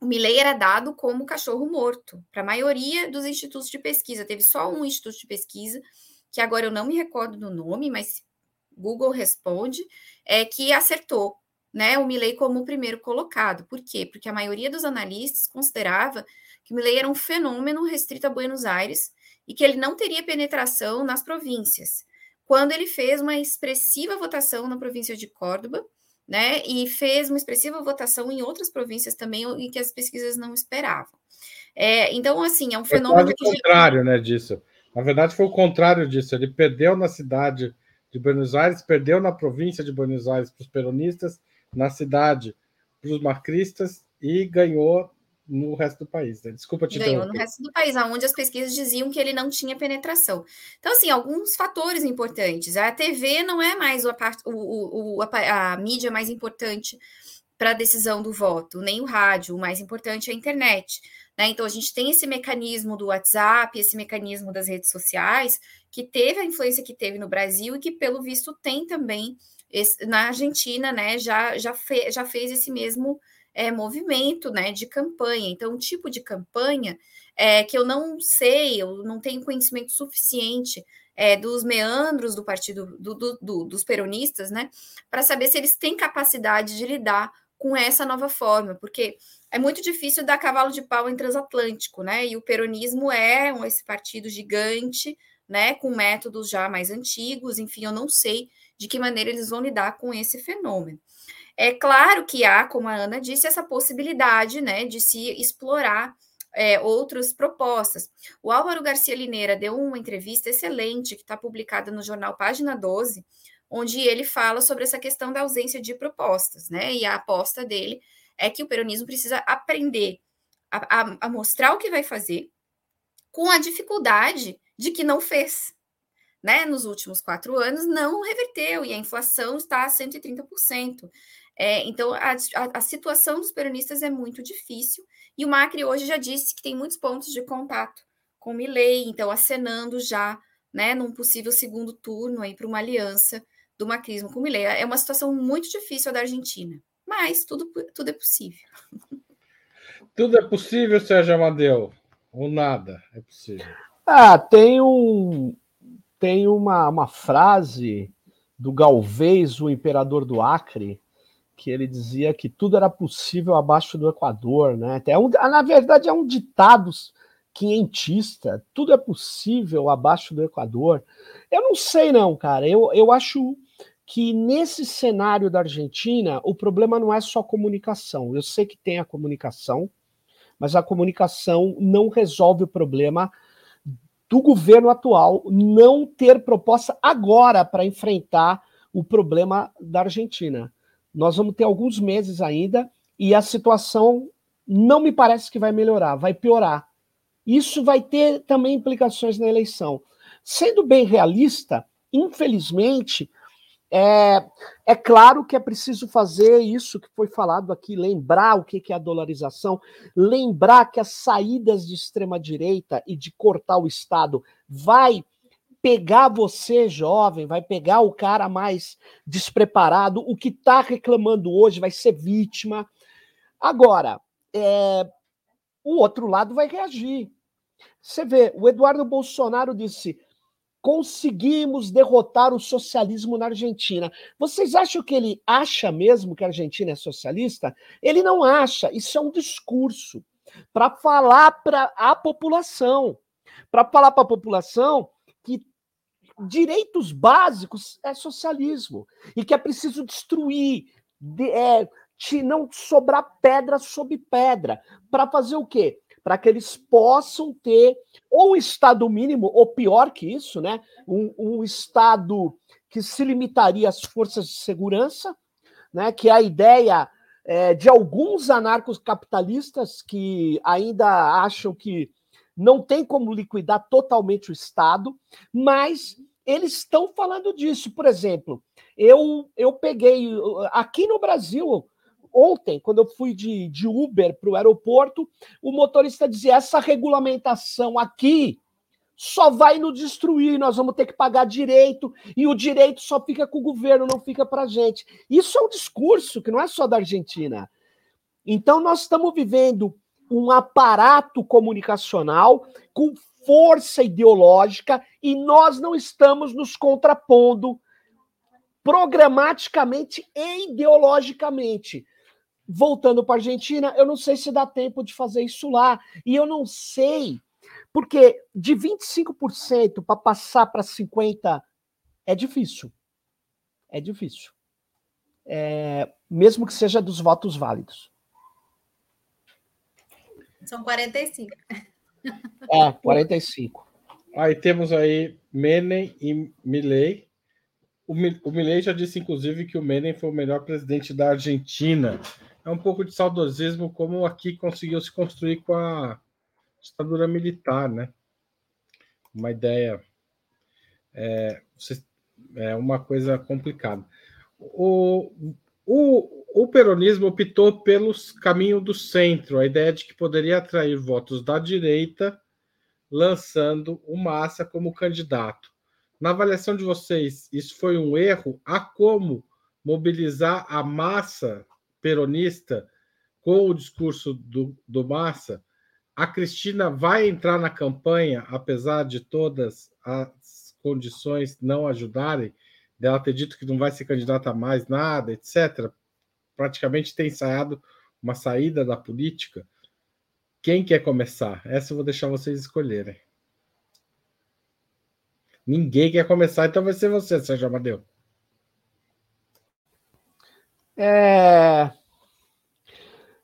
o Milley era dado como cachorro morto para a maioria dos institutos de pesquisa. Teve só um instituto de pesquisa, que agora eu não me recordo do nome, mas Google responde, é que acertou né, o Milley como o primeiro colocado. Por quê? Porque a maioria dos analistas considerava que o Milley era um fenômeno restrito a Buenos Aires e que ele não teria penetração nas províncias. Quando ele fez uma expressiva votação na província de Córdoba, né, e fez uma expressiva votação em outras províncias também, em que as pesquisas não esperavam. É, então, assim, é um fenômeno. Foi quase o contrário, né, disso. Na verdade, foi o contrário disso. Ele perdeu na cidade de Buenos Aires, perdeu na província de Buenos Aires para os peronistas, na cidade para os macristas e ganhou no resto do país. Né? Desculpa te Ganhou no resto do país, onde as pesquisas diziam que ele não tinha penetração. Então, assim, alguns fatores importantes. A TV não é mais part... o, o, a, a mídia mais importante para a decisão do voto, nem o rádio, o mais importante é a internet. Né? Então, a gente tem esse mecanismo do WhatsApp, esse mecanismo das redes sociais, que teve a influência que teve no Brasil e que, pelo visto, tem também esse, na Argentina, né? Já, já, fe, já fez esse mesmo é, movimento né, de campanha. Então, um tipo de campanha é, que eu não sei, eu não tenho conhecimento suficiente é, dos meandros do partido do, do, do, dos peronistas, né, para saber se eles têm capacidade de lidar com essa nova forma, porque é muito difícil dar cavalo de pau em transatlântico, né? E o peronismo é um, esse partido gigante, né, com métodos já mais antigos, enfim, eu não sei de que maneira eles vão lidar com esse fenômeno. É claro que há, como a Ana disse, essa possibilidade, né, de se explorar é, outras propostas. O Álvaro Garcia Lineira deu uma entrevista excelente que está publicada no jornal Página 12, onde ele fala sobre essa questão da ausência de propostas, né? E a aposta dele é que o peronismo precisa aprender a, a, a mostrar o que vai fazer com a dificuldade de que não fez. Né, nos últimos quatro anos, não reverteu e a inflação está a 130%. É, então, a, a, a, situação dos peronistas é muito difícil, e o Macri hoje já disse que tem muitos pontos de contato com o Milley, então acenando já né, num possível segundo turno para uma aliança do macrismo com o Milley. É uma situação muito difícil a da Argentina, mas tudo, tudo é possível. Tudo é possível, Sérgio Amadeu, ou nada é possível? Ah, tem um tem uma, uma frase do Galvez, o imperador do Acre, que ele dizia que tudo era possível abaixo do Equador, né? Até um, na verdade é um ditado quinhentista, tudo é possível abaixo do Equador. Eu não sei não, cara. Eu, eu acho que nesse cenário da Argentina o problema não é só comunicação. Eu sei que tem a comunicação, mas a comunicação não resolve o problema do governo atual não ter proposta agora para enfrentar o problema da Argentina. Nós vamos ter alguns meses ainda e a situação não me parece que vai melhorar, vai piorar. Isso vai ter também implicações na eleição. Sendo bem realista, infelizmente, é, é, claro que é preciso fazer isso que foi falado aqui, lembrar o que é a dolarização, lembrar que as saídas de extrema-direita e de cortar o Estado vai pegar você, jovem, vai pegar o cara mais despreparado, o que está reclamando hoje vai ser vítima. Agora, é, o outro lado vai reagir. Você vê, o Eduardo Bolsonaro disse: conseguimos derrotar o socialismo na Argentina. Vocês acham que ele acha mesmo que a Argentina é socialista? Ele não acha. Isso é um discurso para falar para a população. Para falar para a população que direitos básicos é socialismo e que é preciso destruir, de, é, de não sobrar pedra sobre pedra. Para fazer o quê? Para que eles possam ter ou um Estado mínimo, ou pior que isso, né? um, um Estado que se limitaria às forças de segurança, né? que é a ideia é, de alguns anarcos capitalistas que ainda acham que não tem como liquidar totalmente o Estado, mas eles estão falando disso. Por exemplo, eu, eu peguei aqui no Brasil, ontem, quando eu fui de, de Uber para o aeroporto, o motorista dizia: essa regulamentação aqui só vai nos destruir, nós vamos ter que pagar direito, e o direito só fica com o governo, não fica para a gente. Isso é um discurso que não é só da Argentina. Então, nós estamos vivendo um aparato comunicacional com força ideológica e nós não estamos nos contrapondo programaticamente e ideologicamente. Voltando para a Argentina, eu não sei se dá tempo de fazer isso lá. E eu não sei, porque de 25% para passar para 50% é difícil. É difícil. É, mesmo que seja dos votos válidos. São 45. É, 45. Aí temos aí Menem e Milley. O, o Milley já disse, inclusive, que o Menem foi o melhor presidente da Argentina. É um pouco de saudosismo, como aqui conseguiu se construir com a ditadura militar, né? Uma ideia. É, é uma coisa complicada. O, o, o peronismo optou pelos caminho do centro, a ideia de que poderia atrair votos da direita, lançando o Massa como candidato. Na avaliação de vocês, isso foi um erro? Há como mobilizar a massa peronista com o discurso do, do Massa? A Cristina vai entrar na campanha, apesar de todas as condições não ajudarem, dela ter dito que não vai ser candidata a mais nada, etc. Praticamente tem ensaiado uma saída da política. Quem quer começar? Essa eu vou deixar vocês escolherem. Ninguém quer começar, então vai ser você, Sérgio Amadeu. É...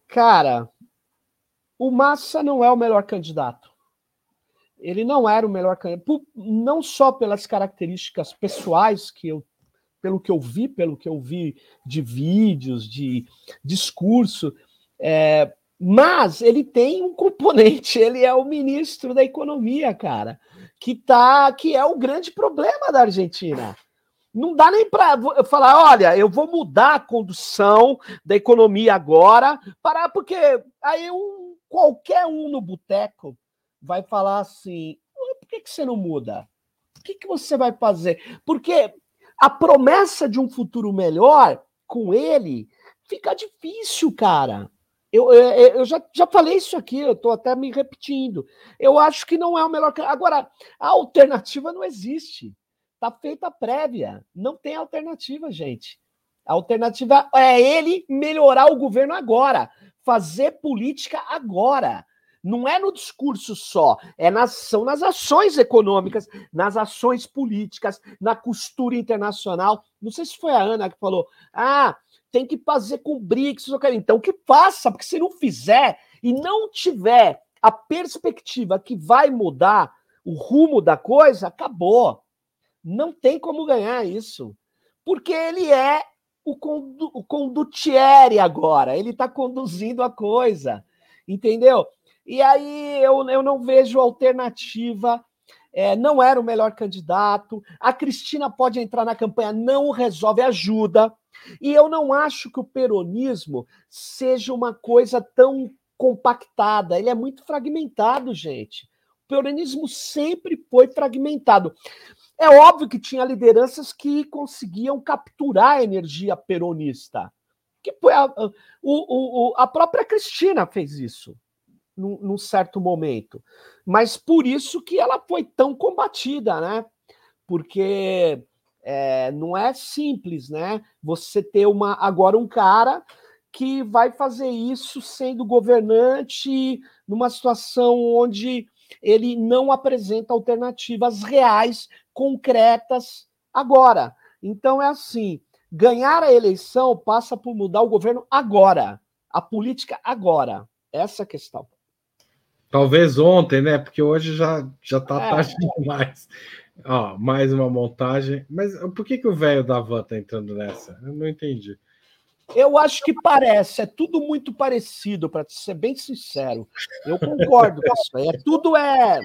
Cara, o Massa não é o melhor candidato. Ele não era o melhor candidato, não só pelas características pessoais que eu, pelo que eu vi, pelo que eu vi de vídeos, de discurso, é, mas ele tem um componente, ele é o ministro da economia, cara, que tá, que é o grande problema da Argentina. Não dá nem para falar, olha, eu vou mudar a condução da economia agora, para porque aí um, qualquer um no boteco vai falar assim: por que, que você não muda? O que, que você vai fazer? Porque a promessa de um futuro melhor com ele fica difícil, cara. Eu, eu, eu já, já falei isso aqui, eu estou até me repetindo. Eu acho que não é o melhor. Agora, a alternativa não existe. Está feita prévia. Não tem alternativa, gente. A alternativa é ele melhorar o governo agora, fazer política agora. Não é no discurso só, é nas, são nas ações econômicas, nas ações políticas, na costura internacional. Não sei se foi a Ana que falou: ah, tem que fazer com o BRICS. Então, que faça, porque se não fizer e não tiver a perspectiva que vai mudar o rumo da coisa, acabou. Não tem como ganhar isso. Porque ele é o, condu o condutiere agora, ele está conduzindo a coisa, entendeu? E aí eu, eu não vejo alternativa. É, não era o melhor candidato. A Cristina pode entrar na campanha, não resolve, ajuda. E eu não acho que o peronismo seja uma coisa tão compactada. Ele é muito fragmentado, gente. O peronismo sempre foi fragmentado. É óbvio que tinha lideranças que conseguiam capturar a energia peronista. Que a, o, o, a própria Cristina fez isso num, num certo momento. Mas por isso que ela foi tão combatida, né? Porque é, não é simples, né? Você ter uma agora um cara que vai fazer isso sendo governante numa situação onde ele não apresenta alternativas reais, concretas agora. Então é assim, ganhar a eleição passa por mudar o governo agora, a política agora. Essa é a questão. Talvez ontem, né? Porque hoje já já tá é. tarde demais. Ó, mais uma montagem. Mas por que, que o velho da van tá entrando nessa? Eu não entendi. Eu acho que parece, é tudo muito parecido, para ser bem sincero. Eu concordo com isso. É tudo é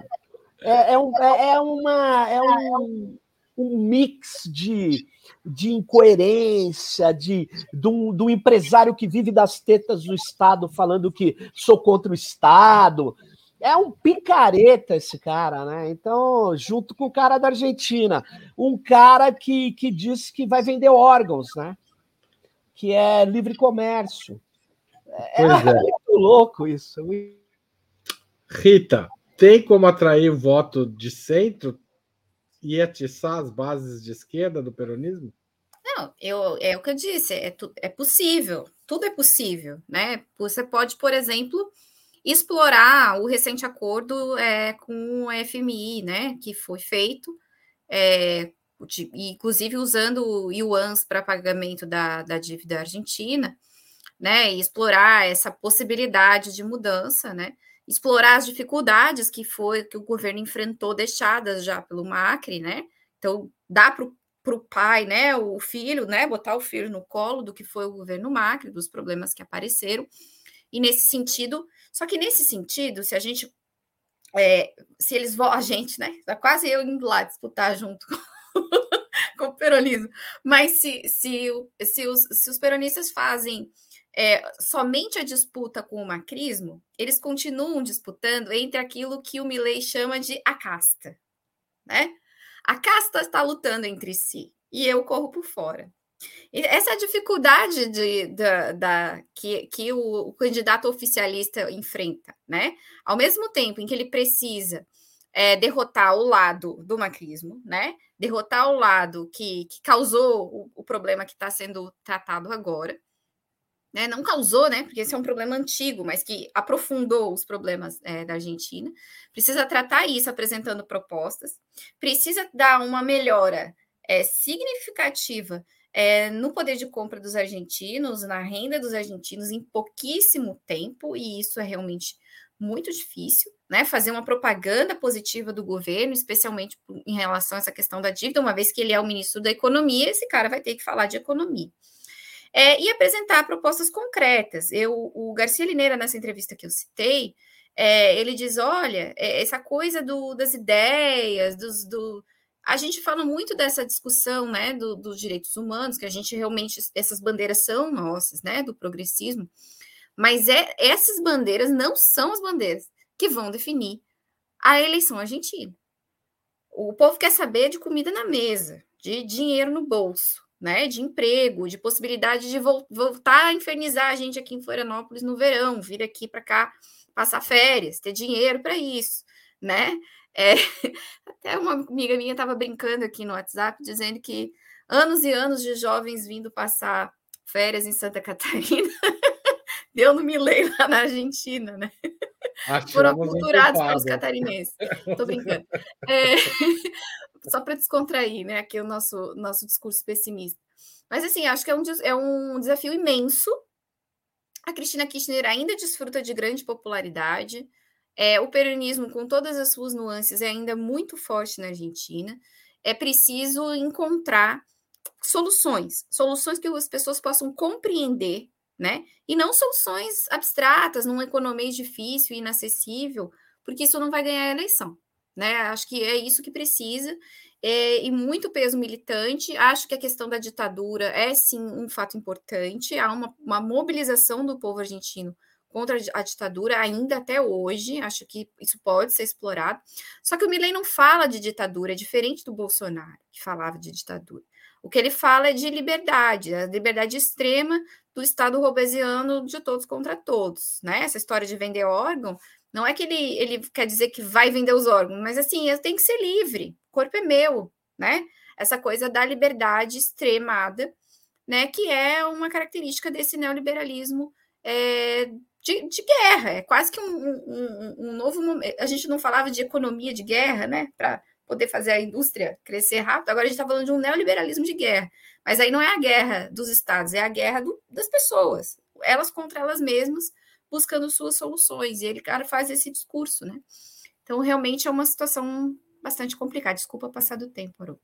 é, é, um, é, é uma é um, um mix de, de incoerência, de, de um, de um empresário que vive das tetas do Estado falando que sou contra o Estado. É um picareta esse cara, né? Então, junto com o cara da Argentina, um cara que, que diz que vai vender órgãos, né? Que é livre comércio. É, é, muito louco isso. Rita, tem como atrair voto de centro e atiçar as bases de esquerda do peronismo? Não, eu, é o que eu disse, é, é possível, tudo é possível, né? Você pode, por exemplo, explorar o recente acordo é, com o FMI, né, que foi feito, é, de, inclusive usando yuans para pagamento da, da dívida argentina, né, e explorar essa possibilidade de mudança, né, explorar as dificuldades que foi que o governo enfrentou, deixadas já pelo Macri, né, então dá para o pai, né, o filho, né, botar o filho no colo do que foi o governo Macri, dos problemas que apareceram, e nesse sentido, só que nesse sentido, se a gente, é, se eles vão, a gente, né? Tá quase eu indo lá disputar junto com, com o peronismo. Mas se, se, se, os, se os peronistas fazem é, somente a disputa com o macrismo, eles continuam disputando entre aquilo que o Milley chama de a casta. Né? A casta está lutando entre si e eu corro por fora. Essa é a dificuldade de, da, da, que, que o, o, candidato oficialista enfrenta, né? Ao mesmo tempo em que ele precisa é, derrotar o lado do macrismo, né? Derrotar o lado que, que causou o, o problema que está sendo tratado agora. Né? Não causou, né? Porque esse é um problema antigo, mas que aprofundou os problemas é, da Argentina. Precisa tratar isso apresentando propostas, precisa dar uma melhora é, significativa é, no poder de compra dos argentinos, na renda dos argentinos em pouquíssimo tempo, e isso é realmente muito difícil, né? Fazer uma propaganda positiva do governo, especialmente em relação a essa questão da dívida, uma vez que ele é o ministro da Economia, esse cara vai ter que falar de economia. É, e apresentar propostas concretas. Eu, o Garcia Lineira, nessa entrevista que eu citei, é, ele diz: olha, é, essa coisa do, das ideias, dos, do, a gente fala muito dessa discussão, né, do, dos direitos humanos, que a gente realmente, essas bandeiras são nossas, né, do progressismo, mas é, essas bandeiras não são as bandeiras que vão definir a eleição argentina. O povo quer saber de comida na mesa, de dinheiro no bolso, né, de emprego, de possibilidade de vo voltar a infernizar a gente aqui em Florianópolis no verão, vir aqui para cá passar férias, ter dinheiro para isso, né? É, até uma amiga minha estava brincando aqui no WhatsApp, dizendo que anos e anos de jovens vindo passar férias em Santa Catarina deu no Milei lá na Argentina, né? Achamos Foram culturados pelos catarinenses. Estou brincando. É, só para descontrair, né? Aqui o nosso, nosso discurso pessimista. Mas assim, acho que é um, é um desafio imenso. A Cristina Kirchner ainda desfruta de grande popularidade. É, o peronismo, com todas as suas nuances, é ainda muito forte na Argentina. É preciso encontrar soluções, soluções que as pessoas possam compreender, né? E não soluções abstratas, num economia difícil e inacessível, porque isso não vai ganhar a eleição, né? Acho que é isso que precisa. É, e muito peso militante. Acho que a questão da ditadura é sim um fato importante. Há uma, uma mobilização do povo argentino contra a ditadura ainda até hoje, acho que isso pode ser explorado. Só que o Milley não fala de ditadura, é diferente do Bolsonaro, que falava de ditadura. O que ele fala é de liberdade, a liberdade extrema do Estado robesiano de todos contra todos, né? Essa história de vender órgão, não é que ele, ele quer dizer que vai vender os órgãos, mas assim, eu tenho que ser livre, o corpo é meu, né? Essa coisa da liberdade extremada, né? Que é uma característica desse neoliberalismo é, de, de guerra, é quase que um, um, um, novo momento. A gente não falava de economia de guerra, né, para poder fazer a indústria crescer rápido, agora a gente está falando de um neoliberalismo de guerra. Mas aí não é a guerra dos estados, é a guerra do, das pessoas, elas contra elas mesmas, buscando suas soluções. E ele, cara, faz esse discurso, né? Então, realmente é uma situação bastante complicada. Desculpa passar do tempo, Haroldo.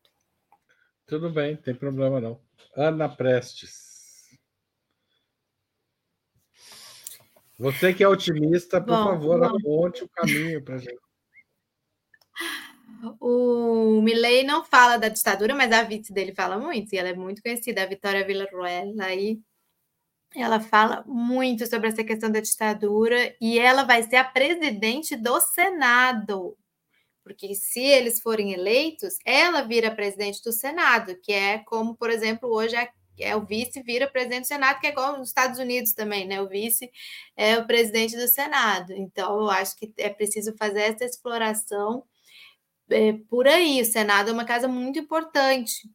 Tudo bem, tem problema não. Ana Prestes. Você que é otimista, por bom, favor, bom. aponte o caminho para gente. O Milley não fala da ditadura, mas a vice dele fala muito, e ela é muito conhecida, a Vitória Villarroel. Aí ela fala muito sobre essa questão da ditadura, e ela vai ser a presidente do Senado. Porque se eles forem eleitos, ela vira presidente do Senado, que é como, por exemplo, hoje a é o vice vira presidente do Senado, que é igual nos Estados Unidos também, né? O vice é o presidente do Senado. Então, eu acho que é preciso fazer essa exploração é, por aí. O Senado é uma casa muito importante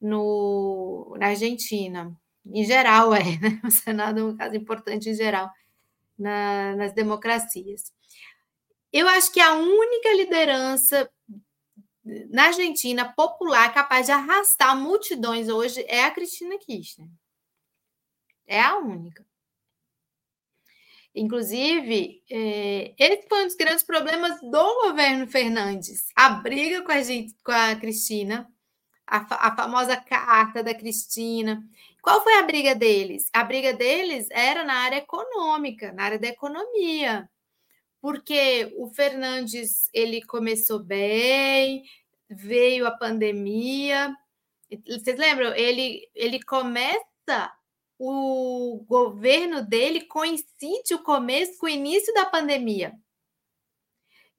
no, na Argentina. Em geral, é, né? O Senado é uma casa importante em geral na, nas democracias. Eu acho que a única liderança na Argentina, popular, capaz de arrastar multidões hoje, é a Cristina Kirchner. É a única. Inclusive, é, esse foi um dos grandes problemas do governo Fernandes. A briga com a, gente, com a Cristina, a, a famosa carta da Cristina. Qual foi a briga deles? A briga deles era na área econômica, na área da economia porque o Fernandes ele começou bem, veio a pandemia, Vocês lembram? Ele, ele começa o governo dele coincide o começo com o início da pandemia.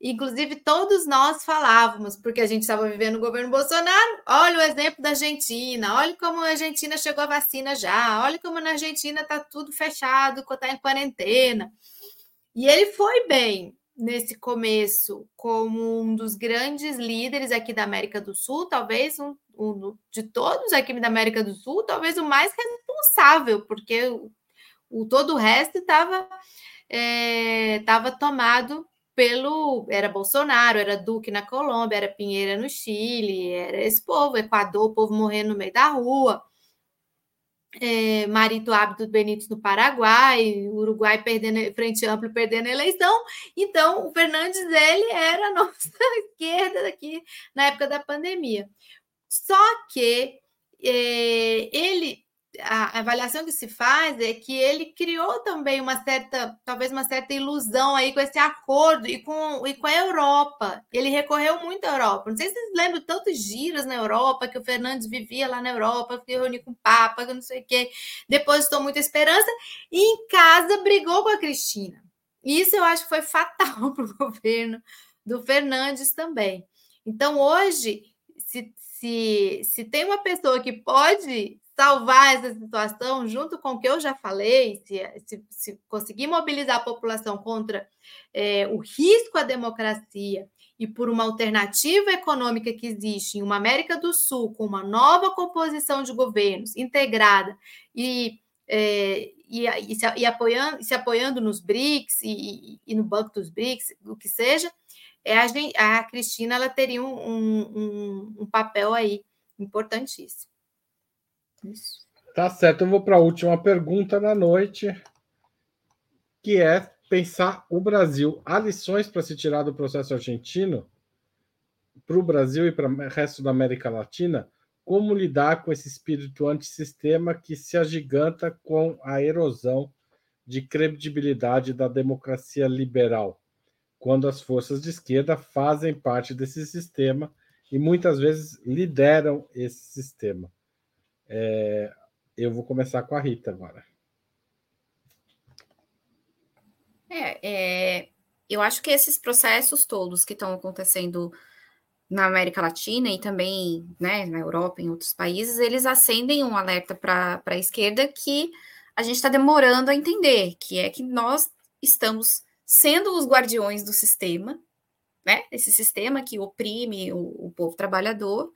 Inclusive, todos nós falávamos, porque a gente estava vivendo o governo Bolsonaro. Olha o exemplo da Argentina, olha como a Argentina chegou a vacina já, olha como na Argentina está tudo fechado, está em quarentena. E ele foi bem nesse começo como um dos grandes líderes aqui da América do Sul, talvez um, um de todos aqui da América do Sul, talvez o mais responsável, porque o, o todo o resto estava é, tava tomado pelo era Bolsonaro, era Duque na Colômbia, era Pinheira no Chile, era esse povo, Equador, o povo morrendo no meio da rua. É, Marito Hábito Benítez no Paraguai, Uruguai perdendo frente amplo perdendo a eleição. Então, o Fernandes ele era a nossa esquerda aqui na época da pandemia. Só que é, ele a avaliação que se faz é que ele criou também uma certa, talvez uma certa ilusão aí com esse acordo e com, e com a Europa. Ele recorreu muito à Europa. Não sei se vocês lembram tantos giros na Europa que o Fernandes vivia lá na Europa, se reuniu com o Papa, que não sei o quê, depositou muita esperança e em casa brigou com a Cristina. Isso eu acho que foi fatal para o governo do Fernandes também. Então, hoje, se, se, se tem uma pessoa que pode salvar essa situação, junto com o que eu já falei, se, se, se conseguir mobilizar a população contra é, o risco à democracia e por uma alternativa econômica que existe em uma América do Sul, com uma nova composição de governos integrada e, é, e, e, se, e apoiando, se apoiando nos BRICS e, e, no Banco dos BRICS, o que seja, é a, a Cristina ela teria um, um, um papel aí importantíssimo. Isso. Tá certo, eu vou para a última pergunta da noite, que é pensar o Brasil. Há lições para se tirar do processo argentino para o Brasil e para o resto da América Latina? Como lidar com esse espírito antissistema que se agiganta com a erosão de credibilidade da democracia liberal, quando as forças de esquerda fazem parte desse sistema e muitas vezes lideram esse sistema? É, eu vou começar com a Rita agora. É, é, eu acho que esses processos todos que estão acontecendo na América Latina e também né, na Europa, em outros países, eles acendem um alerta para a esquerda que a gente está demorando a entender, que é que nós estamos sendo os guardiões do sistema, né? Esse sistema que oprime o, o povo trabalhador,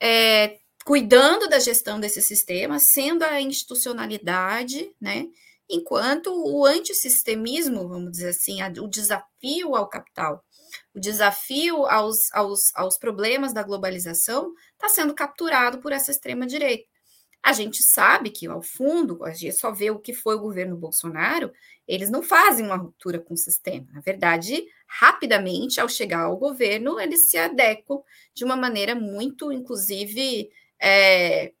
é, cuidando da gestão desse sistema, sendo a institucionalidade, né? Enquanto o antissistemismo, vamos dizer assim, o desafio ao capital, o desafio aos, aos, aos problemas da globalização está sendo capturado por essa extrema-direita. A gente sabe que, ao fundo, a gente só vê o que foi o governo Bolsonaro, eles não fazem uma ruptura com o sistema. Na verdade, rapidamente, ao chegar ao governo, eles se adequam de uma maneira muito, inclusive, é,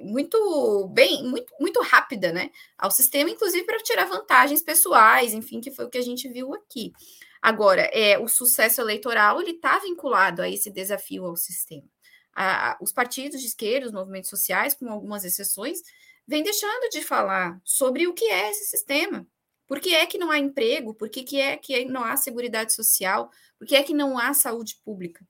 muito bem, muito, muito rápida, né, ao sistema, inclusive para tirar vantagens pessoais, enfim, que foi o que a gente viu aqui. Agora, é, o sucesso eleitoral ele está vinculado a esse desafio ao sistema. A, os partidos de esquerda, os movimentos sociais, com algumas exceções, vêm deixando de falar sobre o que é esse sistema. Por que é que não há emprego? Por que, que é que não há segurança social? Por que é que não há saúde pública?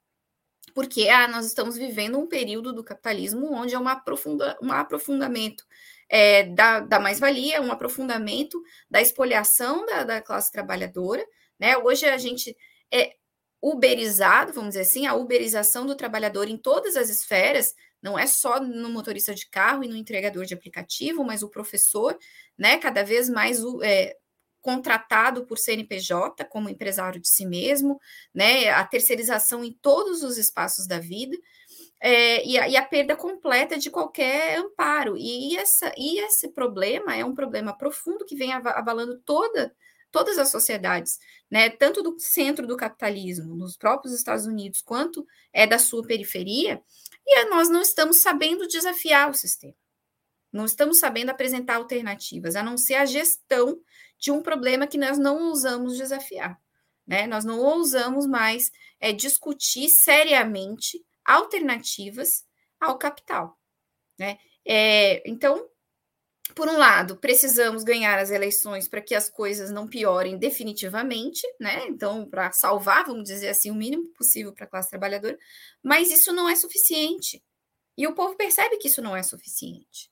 Porque ah, nós estamos vivendo um período do capitalismo onde é uma aprofunda, um aprofundamento é, da, da mais-valia, um aprofundamento da espoliação da, da, classe trabalhadora. Né? Hoje a gente é uberizado, vamos dizer assim, a uberização do trabalhador em todas as esferas, não é só no motorista de carro e no entregador de aplicativo, mas o professor, né, cada vez mais é, contratado por CNPJ como empresário de si mesmo, né, a terceirização em todos os espaços da vida, é, e, a, e, a, perda completa de qualquer amparo. E, essa, e esse problema é um problema profundo que vem abalando toda, todas as sociedades, né, tanto do centro do capitalismo, nos próprios Estados Unidos, quanto é da sua periferia, e nós não estamos sabendo desafiar o sistema. Não estamos sabendo apresentar alternativas, a não ser a gestão de um problema que nós não ousamos desafiar. Né? Nós não ousamos mais é, discutir seriamente alternativas ao capital. Né? É, então, por um lado, precisamos ganhar as eleições para que as coisas não piorem definitivamente, né? Então, para salvar, vamos dizer assim, o mínimo possível para a classe trabalhadora, mas isso não é suficiente. E o povo percebe que isso não é suficiente.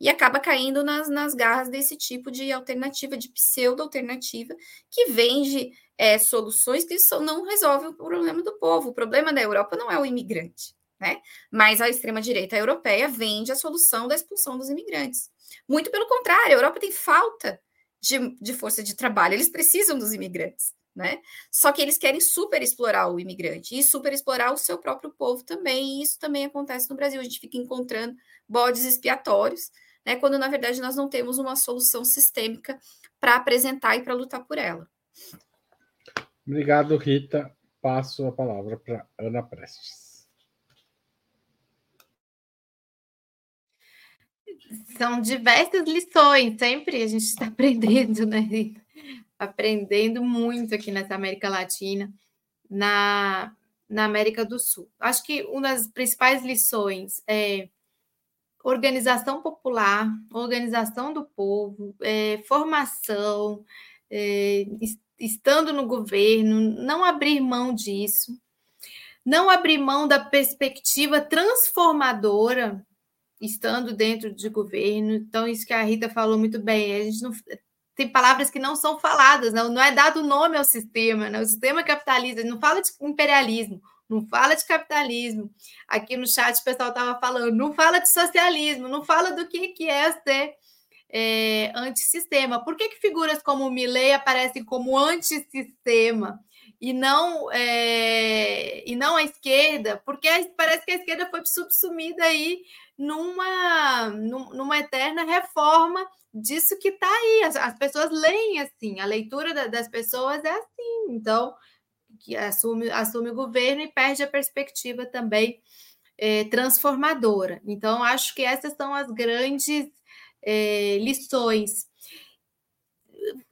E acaba caindo nas, nas garras desse tipo de alternativa, de pseudo-alternativa, que vende é, soluções que só não resolvem o problema do povo. O problema da Europa não é o imigrante, né? Mas a extrema-direita europeia vende a solução da expulsão dos imigrantes. Muito pelo contrário, a Europa tem falta de, de força de trabalho, eles precisam dos imigrantes. Né? Só que eles querem super explorar o imigrante e super explorar o seu próprio povo também, e isso também acontece no Brasil. A gente fica encontrando bodes expiatórios, né? Quando na verdade nós não temos uma solução sistêmica para apresentar e para lutar por ela. Obrigado, Rita. Passo a palavra para Ana Prestes. são diversas lições, sempre a gente está aprendendo, né? Aprendendo muito aqui nessa América Latina, na, na América do Sul. Acho que uma das principais lições é organização popular, organização do povo, é, formação, é, estando no governo, não abrir mão disso, não abrir mão da perspectiva transformadora estando dentro de governo. Então, isso que a Rita falou muito bem, a gente não tem palavras que não são faladas, não, não é dado nome ao sistema, né? o sistema capitalista, não fala de imperialismo, não fala de capitalismo. Aqui no chat o pessoal estava falando, não fala de socialismo, não fala do que, que é ser é, antissistema. Por que, que figuras como Milley aparecem como antissistema? e não é, e não a esquerda, porque parece que a esquerda foi subsumida aí numa, numa eterna reforma disso que está aí. As, as, pessoas leem assim, a leitura da, das pessoas é assim. Então, que assume, assume o governo e perde a perspectiva também é, transformadora. Então, acho que essas são as grandes é, lições.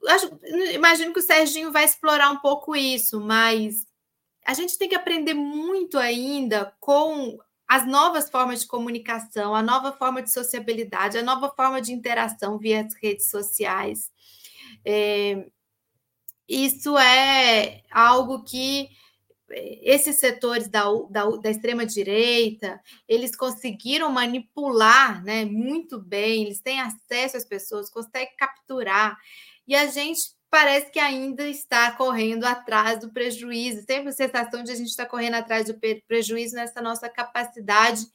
Acho, imagino que o Serginho vai explorar um pouco isso, mas a gente tem que aprender muito ainda com as novas formas de comunicação, a nova forma de sociabilidade, a nova forma de interação via as redes sociais. É, isso é algo que esses setores da, da, da extrema-direita, eles conseguiram manipular né, muito bem, eles têm acesso às pessoas, conseguem capturar, e a gente parece que ainda está correndo atrás do prejuízo, sempre a sensação de a gente estar correndo atrás do prejuízo nessa nossa capacidade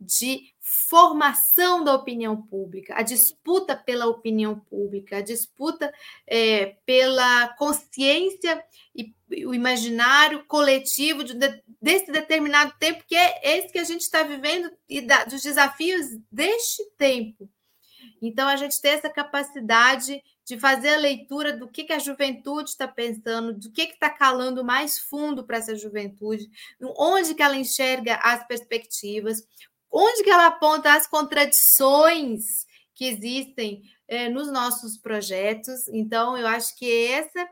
de formação da opinião pública, a disputa pela opinião pública, a disputa é, pela consciência e o imaginário coletivo de, desse determinado tempo, que é esse que a gente está vivendo e da, dos desafios deste tempo. Então, a gente tem essa capacidade de fazer a leitura do que, que a juventude está pensando, do que está calando mais fundo para essa juventude, onde que ela enxerga as perspectivas, onde que ela aponta as contradições que existem é, nos nossos projetos. Então, eu acho que essa,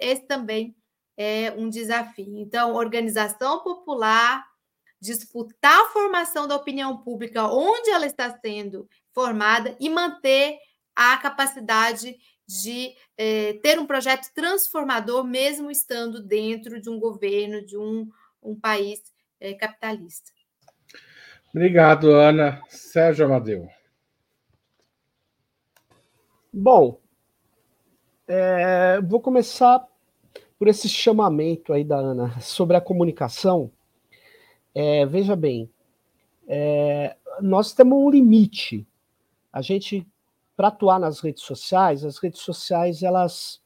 esse também é um desafio. Então, organização popular, disputar a formação da opinião pública onde ela está sendo formada e manter a capacidade de é, ter um projeto transformador, mesmo estando dentro de um governo, de um, um país é, capitalista. Obrigado, Ana. Sérgio Amadeu. Bom, é, vou começar por esse chamamento aí da Ana sobre a comunicação. É, veja bem, é, nós temos um limite. A gente para atuar nas redes sociais, as redes sociais elas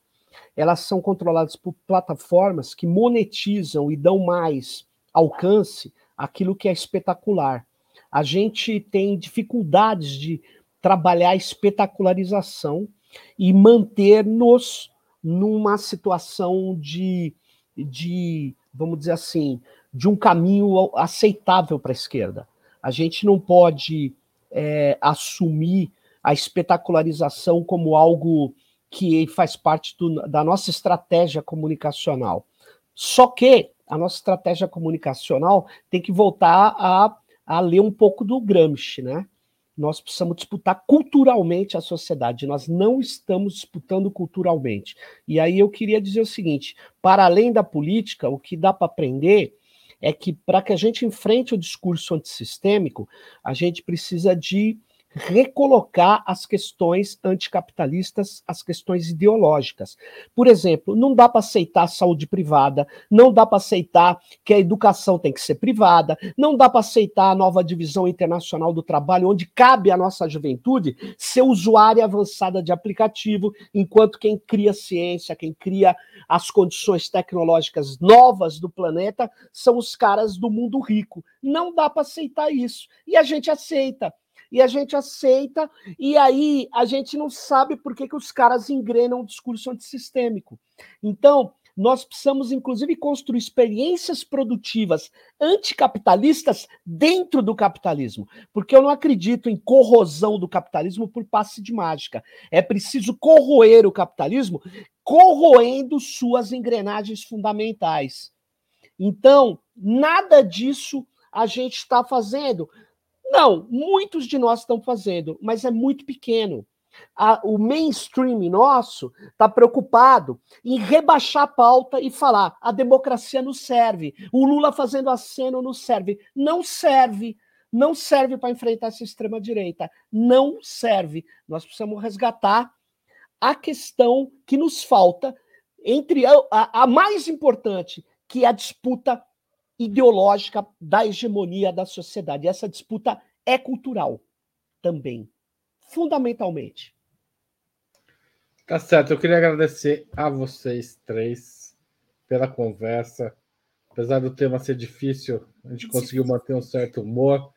elas são controladas por plataformas que monetizam e dão mais alcance àquilo que é espetacular. A gente tem dificuldades de trabalhar a espetacularização e manter-nos numa situação de, de, vamos dizer assim, de um caminho aceitável para a esquerda. A gente não pode é, assumir a espetacularização como algo que faz parte do, da nossa estratégia comunicacional. Só que a nossa estratégia comunicacional tem que voltar a, a ler um pouco do Gramsci, né? Nós precisamos disputar culturalmente a sociedade, nós não estamos disputando culturalmente. E aí eu queria dizer o seguinte: para além da política, o que dá para aprender é que para que a gente enfrente o discurso antissistêmico, a gente precisa de recolocar as questões anticapitalistas, as questões ideológicas. Por exemplo, não dá para aceitar a saúde privada, não dá para aceitar que a educação tem que ser privada, não dá para aceitar a nova divisão internacional do trabalho, onde cabe à nossa juventude ser usuária avançada de aplicativo, enquanto quem cria ciência, quem cria as condições tecnológicas novas do planeta são os caras do mundo rico. Não dá para aceitar isso. E a gente aceita e a gente aceita, e aí a gente não sabe por que, que os caras engrenam o discurso antissistêmico. Então, nós precisamos, inclusive, construir experiências produtivas anticapitalistas dentro do capitalismo, porque eu não acredito em corrosão do capitalismo por passe de mágica. É preciso corroer o capitalismo corroendo suas engrenagens fundamentais. Então, nada disso a gente está fazendo. Não, muitos de nós estão fazendo, mas é muito pequeno. A, o mainstream nosso está preocupado em rebaixar a pauta e falar a democracia não serve, o Lula fazendo aceno não serve. Não serve, não serve para enfrentar essa extrema-direita. Não serve. Nós precisamos resgatar a questão que nos falta entre a, a, a mais importante, que é a disputa ideológica da hegemonia da sociedade. Essa disputa é cultural também, fundamentalmente. Tá certo. Eu queria agradecer a vocês três pela conversa. Apesar do tema ser difícil, a gente conseguiu manter um certo humor.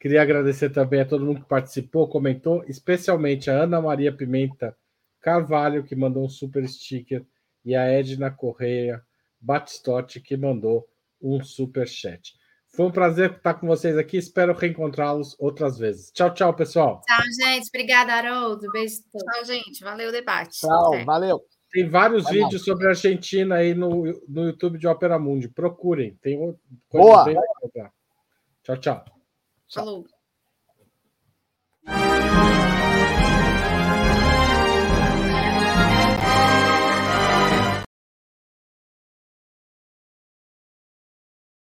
Queria agradecer também a todo mundo que participou, comentou, especialmente a Ana Maria Pimenta Carvalho, que mandou um super sticker, e a Edna Correia Batistotti, que mandou um super chat. Foi um prazer estar com vocês aqui. Espero reencontrá-los outras vezes. Tchau, tchau, pessoal. Tchau, gente. Obrigada, Haroldo. Beijo. Tchau, gente. Valeu o debate. Tchau, é. valeu. Tem vários Vai vídeos sobre a Argentina aí no, no YouTube de Opera Mundi. Procurem. Tem coisa Boa. bem Tchau, tchau. Falou. Tchau.